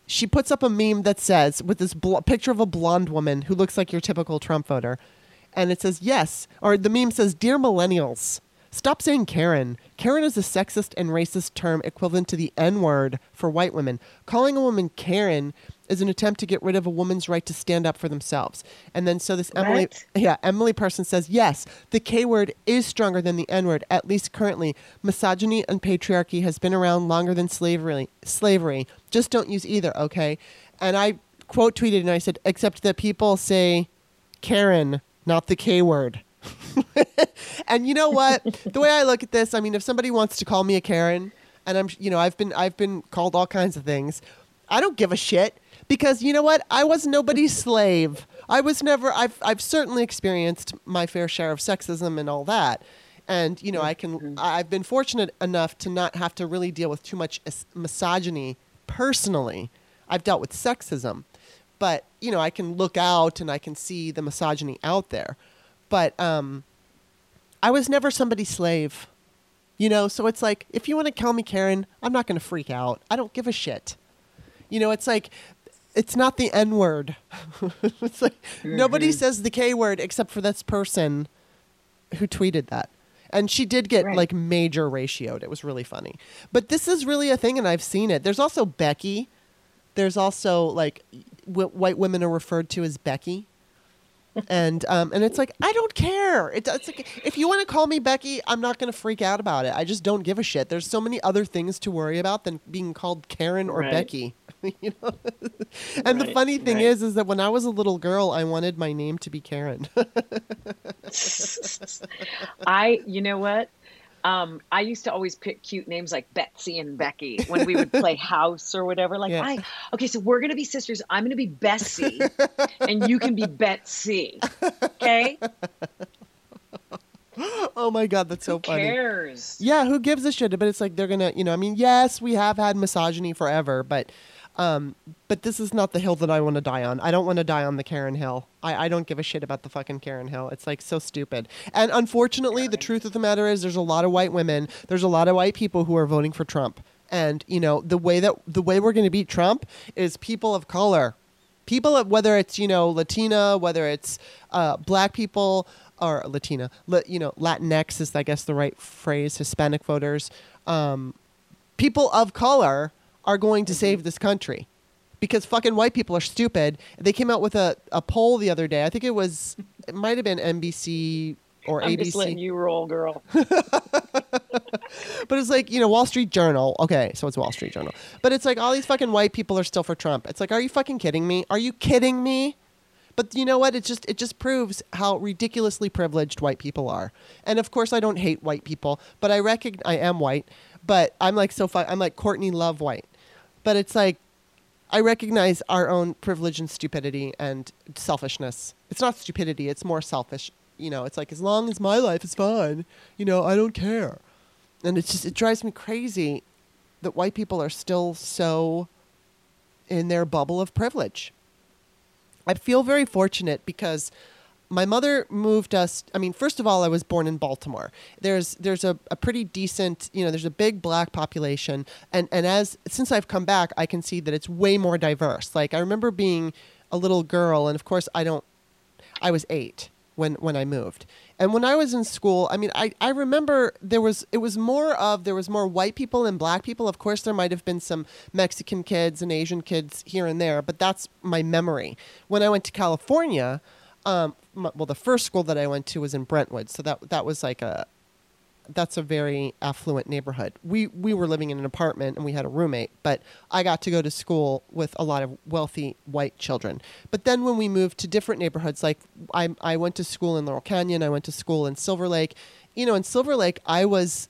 [SPEAKER 1] she puts up a meme that says with this bl- picture of a blonde woman who looks like your typical Trump voter and it says yes or the meme says dear millennials Stop saying Karen. Karen is a sexist and racist term equivalent to the N word for white women. Calling a woman Karen is an attempt to get rid of a woman's right to stand up for themselves. And then so this Emily
[SPEAKER 2] What?
[SPEAKER 1] yeah, Emily person says, "Yes, the K word is stronger than the N word at least currently. Misogyny and patriarchy has been around longer than slavery. Slavery. Just don't use either, okay?" And I quote tweeted and I said, "Except that people say Karen, not the K word." and you know what? the way I look at this, I mean, if somebody wants to call me a Karen, and I'm, you know, I've been, I've been called all kinds of things. I don't give a shit because you know what? I was nobody's slave. I was never. I've, I've certainly experienced my fair share of sexism and all that. And you know, I can. I've been fortunate enough to not have to really deal with too much misogyny personally. I've dealt with sexism, but you know, I can look out and I can see the misogyny out there. But um, I was never somebody's slave. You know, so it's like if you want to call me Karen, I'm not going to freak out. I don't give a shit. You know, it's like it's not the N word. it's like nobody says the K word except for this person who tweeted that. And she did get
[SPEAKER 2] Right.
[SPEAKER 1] like major ratioed. It was really funny. But this is really a thing and I've seen it. There's also Becky. There's also like w- white women are referred to as Becky and um, and it's like I don't care. It, it's like if you want to call me Becky, I'm not going to freak out about it. I just don't give a shit. There's so many other things to worry about than being called Karen or
[SPEAKER 2] Right.
[SPEAKER 1] Becky. you know. and the funny thing
[SPEAKER 2] right.
[SPEAKER 1] is, is that when I was a little girl, I wanted my name to be Karen.
[SPEAKER 2] I, you know what? Um, I used to always pick cute names like Betsy and Becky when we would play house or whatever. Like,
[SPEAKER 1] Yeah.
[SPEAKER 2] I, okay, so we're gonna be sisters. I'm gonna be Bessie, and you can be Betsy. Okay?
[SPEAKER 1] oh my god, that's so
[SPEAKER 2] Who
[SPEAKER 1] funny.
[SPEAKER 2] cares?
[SPEAKER 1] Yeah, who gives a shit? But it's like they're gonna, you know, I mean, yes, we have had misogyny forever, but, um, but this is not the hill that I want to die on. I don't want to die on the Karen Hill. I, I don't give a shit about the fucking Karen Hill. It's like so stupid. And unfortunately, the truth of the matter is, there's a lot of white women, there's a lot of white people who are voting for Trump. And you know, the way that the way we're going to beat Trump is people of color, people of whether it's you know Latina, whether it's uh, black people or Latina, La, you know Latinx is I guess the right phrase, Hispanic voters, um, people of color are going to save mm-hmm. this country because fucking white people are stupid. They came out with a, a poll the other day. I think it was it might have been NBC or
[SPEAKER 2] I'm
[SPEAKER 1] ABC.
[SPEAKER 2] just letting you roll, girl.
[SPEAKER 1] But it's like, you know, Wall Street Journal. Okay, so it's Wall Street Journal. But it's like all these fucking white people are still for Trump. It's like, are you fucking kidding me? Are you kidding me? But you know what? It just it just proves how ridiculously privileged white people are. And of course, I don't hate white people, but I recognize I am white. But I'm like so fu- I'm like Courtney Love white. But it's like I recognize our own privilege and stupidity and selfishness. It's not stupidity, it's more selfish. You know, it's like as long as my life is fine, you know, I don't care. And it's just it drives me crazy that white people are still so in their bubble of privilege. I feel very fortunate because my mother moved us i mean first of all i was born in baltimore there's there's a, a pretty decent you know there's a big black population and and as since i've come back i can see that it's way more diverse like i remember being a little girl and of course i don't i was eight when when I moved. And when I was in school, I mean, I, I remember there was it was more of there was more white people and black people. Of course, there might have been some Mexican kids and Asian kids here and there, but that's my memory. When I went to California, um, m- well, the first school that I went to was in Brentwood, so that that was like a that's a very affluent neighborhood. We we were living in an apartment and we had a roommate, but I got to go to school with a lot of wealthy white children. But then when we moved to different neighborhoods, like I I went to school in Laurel Canyon, I went to school in Silver Lake. You know, in Silver Lake, I was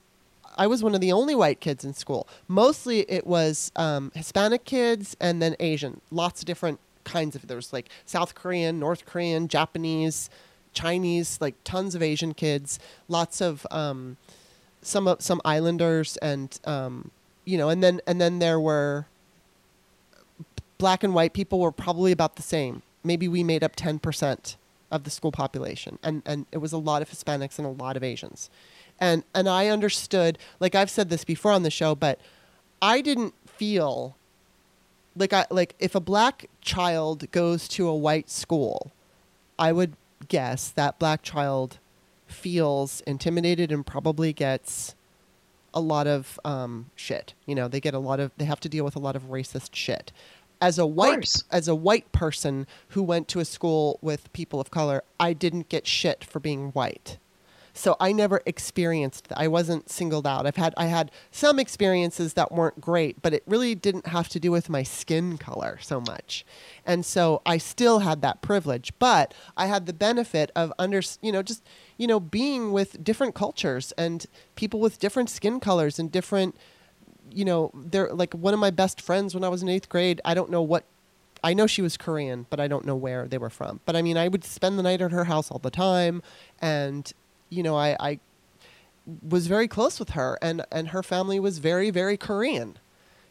[SPEAKER 1] I was one of the only white kids in school. Mostly it was um, Hispanic kids and then Asian. Lots of different kinds of. There was like South Korean, North Korean, Japanese. Chinese, like tons of Asian kids, lots of um, some some islanders, and um, you know, and then and then there were black and white people were probably about the same. Maybe we made up ten percent of the school population, and and it was a lot of Hispanics and a lot of Asians, and and I understood. Like I've said this before on the show, but I didn't feel like I like if a black child goes to a white school, I would guess that black child feels intimidated and probably gets a lot of um, shit. You know, they get a lot of they have to deal with a lot of racist shit. As a white as a white person who went to a school with people of color, I didn't get shit for being white. So I never experienced that. I wasn't singled out. I've had I had some experiences that weren't great, but it really didn't have to do with my skin color so much. And so I still had that privilege, but I had the benefit of under, you know, just you know, being with different cultures and people with different skin colors and different you know, they're like one of my best friends when I was in 8th grade. I don't know what I know she was Korean, but I don't know where they were from. But I mean, I would spend the night at her house all the time, and you know, I, I was very close with her, and and her family was very very Korean,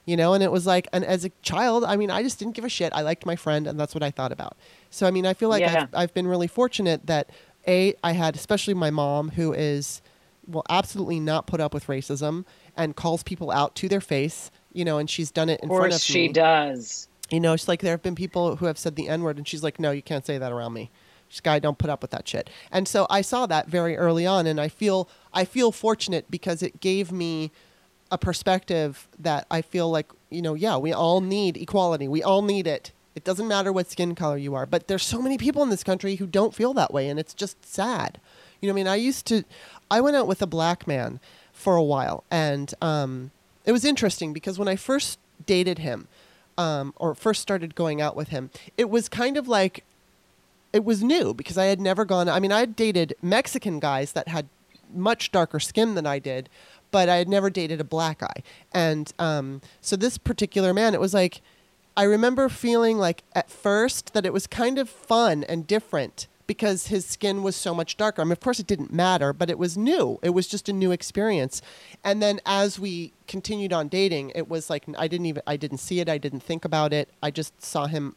[SPEAKER 1] you know. And it was like, and as a child, I mean, I just didn't give a shit. I liked my friend, and that's what I thought about. So I mean, I feel like
[SPEAKER 2] Yeah.
[SPEAKER 1] I've, I've been really fortunate that a I had, especially my mom, who is will absolutely not put up with racism and calls people out to their face, you know, and she's done it in
[SPEAKER 2] Of
[SPEAKER 1] front
[SPEAKER 2] course
[SPEAKER 1] of
[SPEAKER 2] she
[SPEAKER 1] me.
[SPEAKER 2] does.
[SPEAKER 1] You know, it's like there have been people who have said the N word, and she's like, no, you can't say that around me. Guy, don't put up with that shit. And so I saw that very early on, and I feel I feel fortunate because it gave me a perspective that I feel like you know, yeah, we all need equality. We all need it. It doesn't matter what skin color you are, but there's so many people in this country who don't feel that way, and it's just sad. You know, I mean, I used to, I went out with a black man for a while, and um, it was interesting because when I first dated him, um, or first started going out with him, it was kind of like it was new because I had never gone. I mean, I had dated Mexican guys that had much darker skin than I did, but I had never dated a black guy. And um, so this particular man, it was like I remember feeling like at first that it was kind of fun and different because his skin was so much darker. I mean, of course, it didn't matter, but it was new. It was just a new experience. And then as we continued on dating, it was like I didn't even I didn't see it. I didn't think about it. I just saw him.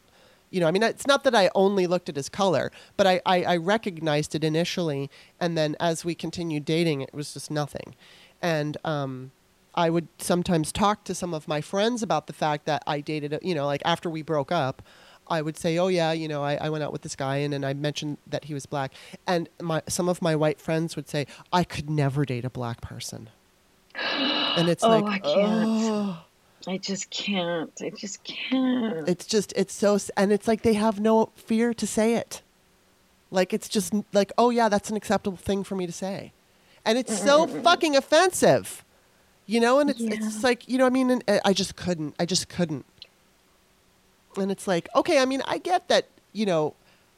[SPEAKER 1] You know, I mean, it's not that I only looked at his color, but I, I, I recognized it initially, and then as we continued dating, it was just nothing. And um, I would sometimes talk to some of my friends about the fact that I dated, you know, like after we broke up, I would say, oh yeah, you know, I, I went out with this guy and, and I mentioned that he was black. And my some of my white friends would say, I could never date a black person. And it's
[SPEAKER 2] Oh,
[SPEAKER 1] like,
[SPEAKER 2] I can't.
[SPEAKER 1] oh,
[SPEAKER 2] I just can't. I just can't.
[SPEAKER 1] it's just, it's so, and it's like they have no fear to say it. Like it's just like, oh yeah, that's an acceptable thing for me to say. And it's so fucking offensive. You know, and it's, it's
[SPEAKER 2] Yeah.
[SPEAKER 1] just like, you know, I mean, and I I just couldn't. I just couldn't. And it's like, okay, I mean, I get that, you know,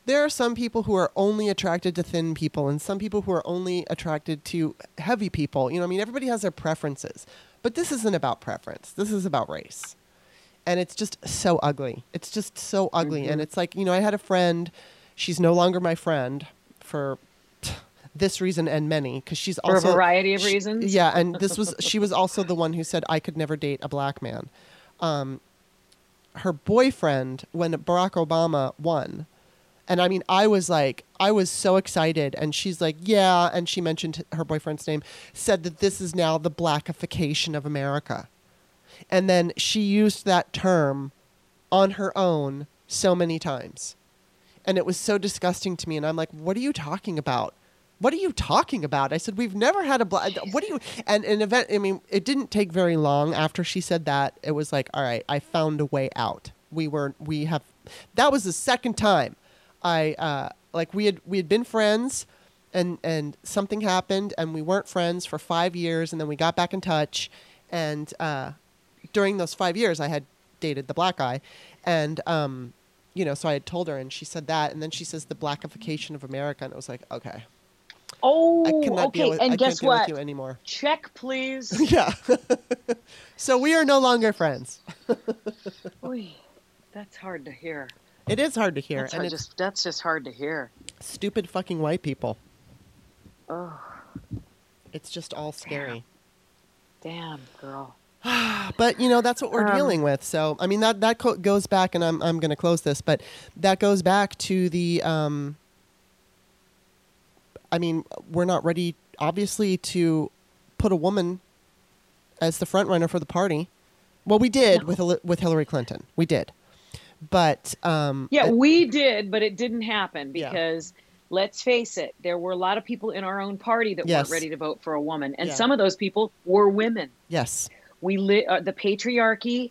[SPEAKER 1] there are some people who are only attracted to thin people and some people who are only attracted to heavy people. You know, I mean, everybody has their preferences. But this isn't about preference. This is about race. And it's just so ugly. It's just so ugly. And it's like, you know, I had a friend, she's no longer my friend for this reason and many because she's also.
[SPEAKER 2] For a variety of
[SPEAKER 1] she-
[SPEAKER 2] reasons?
[SPEAKER 1] yeah, and this was she was also the one who said I could never date a black man. Um, her boyfriend when Barack Obama won, and I mean I was like I was so excited, and she's like yeah, and she mentioned her boyfriend's name, said that this is now the blackification of America, and then she used that term on her own so many times. and it was so disgusting to me. And I'm like, "What are you talking about? What are you talking about?" I said, "We've never had a black. What do you?" And an event. I mean, it didn't take very long after she said that. It was like, "All right, I found a way out." We were. We have. That was the second time. I uh, like we had we had been friends. And, and something happened, and we weren't friends for five years, and then we got back in touch. And uh, during those five years, I had dated the black guy, and um, you know, so I had told her, and she said that, and then she says the blackification of America, and it was like, okay,
[SPEAKER 2] Oh,
[SPEAKER 1] I cannot
[SPEAKER 2] okay.
[SPEAKER 1] deal with,
[SPEAKER 2] and
[SPEAKER 1] I
[SPEAKER 2] guess what?
[SPEAKER 1] you anymore.
[SPEAKER 2] Check, please.
[SPEAKER 1] yeah. so we are no longer friends.
[SPEAKER 2] Oy, that's hard to hear.
[SPEAKER 1] It is hard to hear,
[SPEAKER 2] That's,
[SPEAKER 1] and it's
[SPEAKER 2] just, that's just hard to hear.
[SPEAKER 1] stupid fucking white people.
[SPEAKER 2] Oh,
[SPEAKER 1] It's just all scary.
[SPEAKER 2] damn, girl.
[SPEAKER 1] But you know that's what we're
[SPEAKER 2] Um,
[SPEAKER 1] dealing with. So I mean that that co- goes back, and I'm I'm going to close this, but that goes back to the. Um, I mean, we're not ready, obviously, to put a woman as the front runner for the party. Well, we did
[SPEAKER 2] No.
[SPEAKER 1] with with Hillary Clinton. We did, but um,
[SPEAKER 2] Yeah, we did, but it didn't happen
[SPEAKER 1] Yeah.
[SPEAKER 2] because let's face it, there were a lot of people in our own party that
[SPEAKER 1] Yes.
[SPEAKER 2] weren't ready to vote for a woman, and
[SPEAKER 1] Yeah.
[SPEAKER 2] some of those people were women.
[SPEAKER 1] yes,
[SPEAKER 2] We li- uh, the patriarchy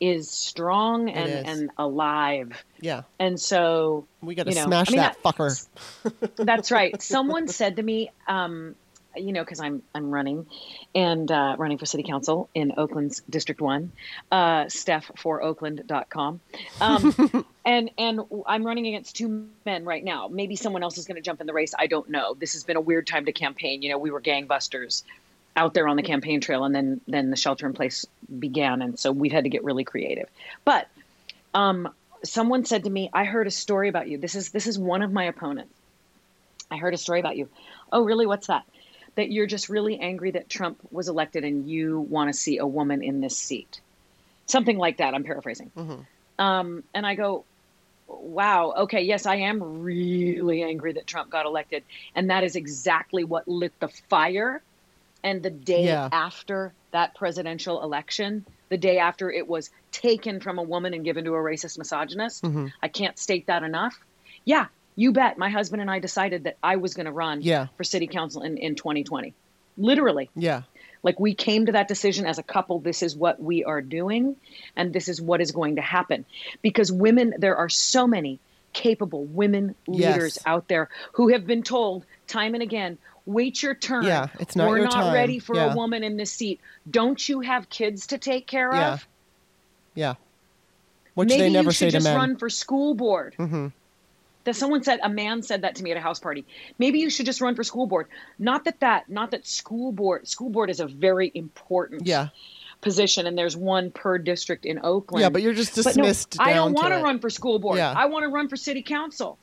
[SPEAKER 2] is strong and
[SPEAKER 1] is.
[SPEAKER 2] and alive,
[SPEAKER 1] yeah,
[SPEAKER 2] and so
[SPEAKER 1] we got to
[SPEAKER 2] you know,
[SPEAKER 1] smash
[SPEAKER 2] I mean,
[SPEAKER 1] that
[SPEAKER 2] I-
[SPEAKER 1] fucker.
[SPEAKER 2] That's right. Someone said to me, um, you know, because I'm I'm running and uh, running for city council in Oakland's District One, uh, Steph for Oakland.com. Um, and and I'm running against two men right now. Maybe someone else is going to jump in the race. I don't know. This has been a weird time to campaign. You know, we were gangbusters out there on the campaign trail, and then then the shelter in place began, and so we've had to get really creative. But um, someone said to me, "I heard a story about you. This is this is one of my opponents. I heard a story about you. Oh, really? What's that? That you're just really angry that Trump was elected and you want to see a woman in this seat. Something like that. I'm paraphrasing.
[SPEAKER 1] Mhm.
[SPEAKER 2] Um, and I go, wow, okay, yes, I am really angry that Trump got elected. And that is exactly what lit the fire. And the day
[SPEAKER 1] Yeah.
[SPEAKER 2] after that presidential election, the day after it was taken from a woman and given to a racist misogynist,
[SPEAKER 1] Mhm.
[SPEAKER 2] I can't state that enough. Yeah, you bet. My husband and I decided that I was going to run
[SPEAKER 1] Yeah.
[SPEAKER 2] for city council in, in 2020. Literally.
[SPEAKER 1] Yeah,
[SPEAKER 2] Like we came to that decision as a couple. This is what we are doing, and this is what is going to happen. Because women, there are so many capable women leaders
[SPEAKER 1] Yes.
[SPEAKER 2] out there who have been told time and again, wait your turn.
[SPEAKER 1] Yeah, it's not
[SPEAKER 2] We're
[SPEAKER 1] your
[SPEAKER 2] not
[SPEAKER 1] time."
[SPEAKER 2] ready for
[SPEAKER 1] Yeah.
[SPEAKER 2] a woman in this seat. Don't you have kids to take care
[SPEAKER 1] Yeah.
[SPEAKER 2] of?
[SPEAKER 1] yeah. Which
[SPEAKER 2] Maybe
[SPEAKER 1] they never
[SPEAKER 2] you
[SPEAKER 1] say
[SPEAKER 2] should
[SPEAKER 1] to
[SPEAKER 2] just run for school board.
[SPEAKER 1] hmm
[SPEAKER 2] that someone said a man said that to me at a house party. Maybe you should just run for school board. Not that that not that school board school board is a very important
[SPEAKER 1] Yeah,
[SPEAKER 2] position and there's one per district in oakland.
[SPEAKER 1] Yeah, but you're just
[SPEAKER 2] But no,
[SPEAKER 1] dismissed.
[SPEAKER 2] i don't want
[SPEAKER 1] to
[SPEAKER 2] run for school board.
[SPEAKER 1] Yeah.
[SPEAKER 2] i want to run for city council.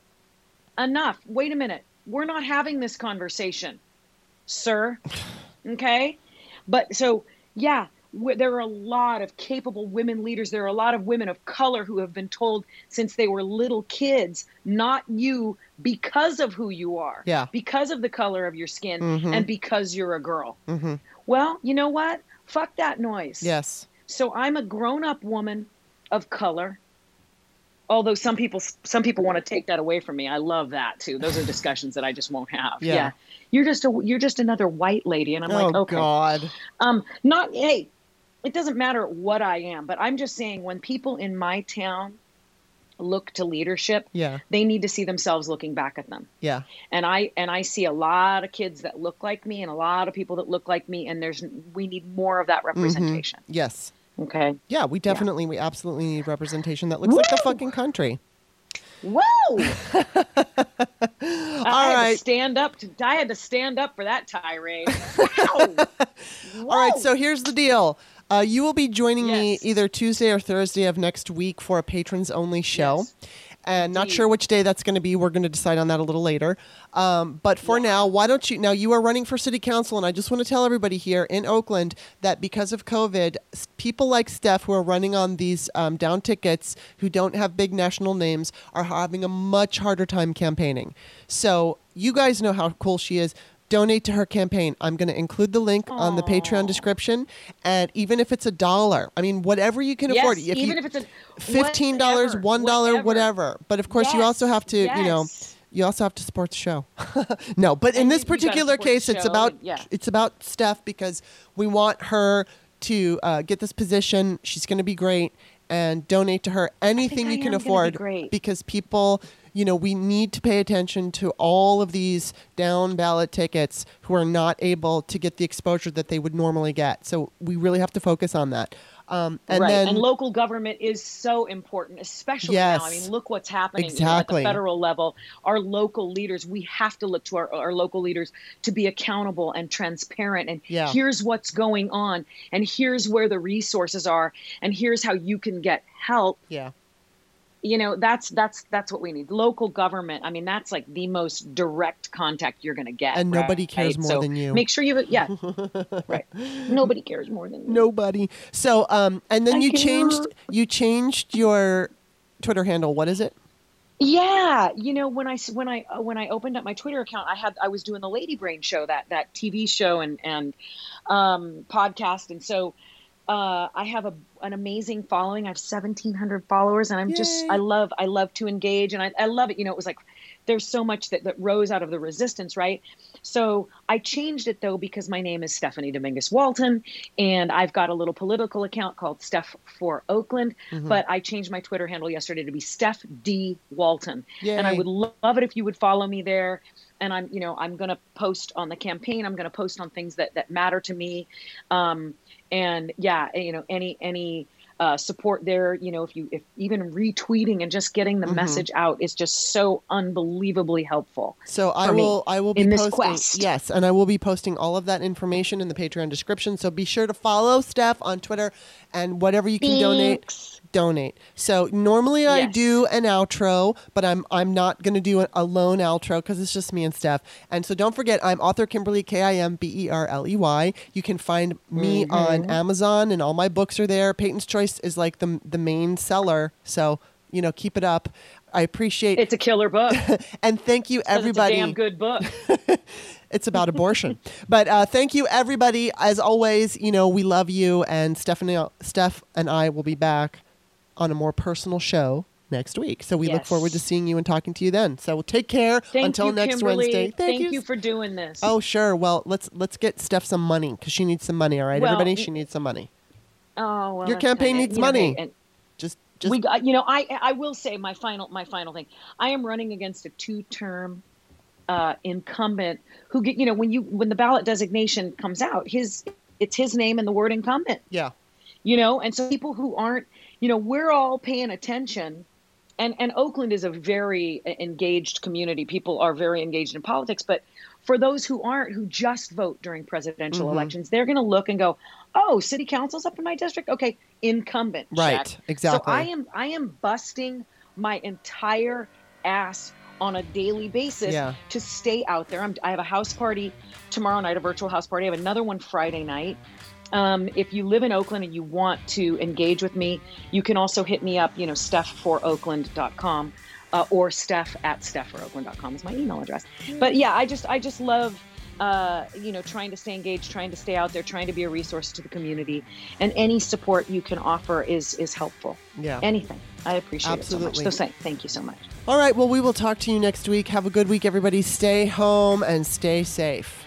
[SPEAKER 2] Enough. Wait a minute. We're not having this conversation sir. Okay? But so yeah there are a lot of capable women leaders there are a lot of women of color who have been told since they were little kids not you because of who you are
[SPEAKER 1] Yeah.
[SPEAKER 2] because of the color of your skin
[SPEAKER 1] Mhm.
[SPEAKER 2] and because you're a girl
[SPEAKER 1] hmm
[SPEAKER 2] well you know what fuck that noise
[SPEAKER 1] Yes.
[SPEAKER 2] so i'm a grown-up woman of color although some people some people want to take that away from me i love that too those are discussions that i just won't have
[SPEAKER 1] Yeah.
[SPEAKER 2] you're just a you're just another white lady and i'm
[SPEAKER 1] oh
[SPEAKER 2] like okay
[SPEAKER 1] God.
[SPEAKER 2] um not hey it doesn't matter what i am but i'm just saying when people in my town look to leadership
[SPEAKER 1] Yeah.
[SPEAKER 2] they need to see themselves looking back at them
[SPEAKER 1] Yeah.
[SPEAKER 2] and i and i see a lot of kids that look like me and a lot of people that look like me and there's we need more of that mm-hmm. representation
[SPEAKER 1] Yes.
[SPEAKER 2] okay
[SPEAKER 1] Yeah. We definitely, we absolutely need representation that looks like the fucking country.
[SPEAKER 2] Whoa! I
[SPEAKER 1] All
[SPEAKER 2] had
[SPEAKER 1] right.
[SPEAKER 2] to stand up. To, I had to stand up for that tirade. Wow!
[SPEAKER 1] All right. So here's the deal. Uh, you will be joining me either Tuesday or Thursday of next week for a patrons only show.
[SPEAKER 2] Yes.
[SPEAKER 1] And not sure which day that's going to be. We're going to decide on that a little later. Um, but for now, why don't you? Now, you are running for city council, and I just want to tell everybody here in Oakland that because of COVID, people like Steph who are running on these um, down tickets who don't have big national names are having a much harder time campaigning. So, you guys know how cool she is. Donate to her campaign. I'm going to include the link on the Patreon description, and even if it's a dollar, I mean, whatever you can afford.
[SPEAKER 2] Yes,
[SPEAKER 1] If
[SPEAKER 2] even
[SPEAKER 1] you,
[SPEAKER 2] if it's a
[SPEAKER 1] fifteen dollars,
[SPEAKER 2] whatever,
[SPEAKER 1] one dollar,
[SPEAKER 2] whatever.
[SPEAKER 1] whatever. But of course, you also have to, you know, you also have to support the show. no, but in this
[SPEAKER 2] you- you gotta
[SPEAKER 1] particular case, it's about
[SPEAKER 2] and- yeah.
[SPEAKER 1] it's about Steph because we want her to uh, get this position. She's going to be great, and donate to her anything
[SPEAKER 2] I
[SPEAKER 1] you can
[SPEAKER 2] gonna be
[SPEAKER 1] afford
[SPEAKER 2] great.
[SPEAKER 1] because people. You know, we need to pay attention to all of these down ballot tickets who are not able to get the exposure that they would normally get. So we really have to focus on that. Um, and
[SPEAKER 2] right.
[SPEAKER 1] then
[SPEAKER 2] and local government is so important, especially now. I mean, look what's happening you know, at the federal level. Our local leaders, we have to look to our, our local leaders to be accountable and transparent. And
[SPEAKER 1] Yeah.
[SPEAKER 2] here's what's going on, and here's where the resources are, and here's how you can get help.
[SPEAKER 1] yeah.
[SPEAKER 2] You know, that's that's that's what we need. Local government. I mean, that's like the most direct contact you're going to get.
[SPEAKER 1] And nobody
[SPEAKER 2] right?
[SPEAKER 1] cares more
[SPEAKER 2] So
[SPEAKER 1] than you.
[SPEAKER 2] Make sure you, yeah, right. Nobody cares more than you.
[SPEAKER 1] Nobody. So, um, and then
[SPEAKER 2] I
[SPEAKER 1] you changed you changed your Twitter handle. What is it?
[SPEAKER 2] Yeah, you know when I when I uh, when I opened up my Twitter account, I had I was doing the Lady Brain show that that TV show and and um, podcast, and so uh, I have a an amazing following. I have seventeen hundred followers, and I'm just, I love I love to engage, and I I love it. You know, it was like there's so much that that rose out of the resistance, right? So I changed it though because my name is Stephanie Dominguez Walton, and I've got a little political account called Steph for Oakland.
[SPEAKER 1] Mm-hmm.
[SPEAKER 2] But I changed my Twitter handle yesterday to be Steph D Walton, and I would lo- love it if you would follow me there. And I'm, you know, I'm going to post on the campaign. I'm going to post on things that that matter to me, um, and yeah, you know, any any. Uh, support there, you know, if you if even retweeting and just getting
[SPEAKER 1] Mm-hmm.
[SPEAKER 2] the message out is just so unbelievably helpful.
[SPEAKER 1] So I will I will be posting
[SPEAKER 2] quest.
[SPEAKER 1] yes, and I will be posting all of that information in the Patreon description. So be sure to follow Steph on Twitter and whatever you can donate,
[SPEAKER 2] Thanks.
[SPEAKER 1] donate. So normally I do an outro, but I'm I'm not going to do a, a lone outro because it's just me and Steph. And so don't forget, I'm author Kimberley K I M B E R L E Y. You can find me
[SPEAKER 2] Mm-hmm.
[SPEAKER 1] on Amazon, and all my books are there. Peyton's Choice is like the the main seller, so you know keep it up. I appreciate
[SPEAKER 2] It's a killer book.
[SPEAKER 1] and thank you everybody.
[SPEAKER 2] It's a damn good book.
[SPEAKER 1] It's about abortion. but uh, thank you, everybody. As always, you know, we love you. And Stephanie, Steph and I will be back on a more personal show next week. So we look forward to seeing you and talking to you then. So take care
[SPEAKER 2] Thank
[SPEAKER 1] until
[SPEAKER 2] you,
[SPEAKER 1] next
[SPEAKER 2] Kimberley.
[SPEAKER 1] Wednesday.
[SPEAKER 2] Thank, you. for doing this.
[SPEAKER 1] Oh, sure. Well, let's let's get Steph some money because she needs some money. All right,
[SPEAKER 2] Well,
[SPEAKER 1] everybody, she needs some money.
[SPEAKER 2] Oh, well,
[SPEAKER 1] Your campaign needs money.
[SPEAKER 2] and
[SPEAKER 1] Just just
[SPEAKER 2] we got, you know, I I will say my final my final thing. I am running against a two term uh, incumbent who get you know when you when the ballot designation comes out, his it's his name and the word incumbent.
[SPEAKER 1] yeah,
[SPEAKER 2] you know and so people who aren't you know we're all paying attention and and oakland is a very engaged community people are very engaged in politics but for those who aren't who just vote during presidential
[SPEAKER 1] Mhm.
[SPEAKER 2] elections they're going to look and go oh city council's up in my district okay incumbent
[SPEAKER 1] Right,
[SPEAKER 2] check.
[SPEAKER 1] exactly.
[SPEAKER 2] so i am i am busting my entire ass on a daily basis
[SPEAKER 1] Yeah.
[SPEAKER 2] to stay out there I'm, i have a house party tomorrow night a virtual house party i have another one friday night um, if you live in Oakland and you want to engage with me, you can also hit me up, you know, stephforoakland.com uh, or steph at stephforoakland.com is my email address. But yeah, I just, I just love, uh, you know, trying to stay engaged, trying to stay out there, trying to be a resource to the community. And any support you can offer is, is helpful.
[SPEAKER 1] yeah.
[SPEAKER 2] Anything. I appreciate
[SPEAKER 1] Absolutely.
[SPEAKER 2] it so much. So say, thank you so much.
[SPEAKER 1] All right. Well, we will talk to you next week. Have a good week, everybody. Stay home and stay safe.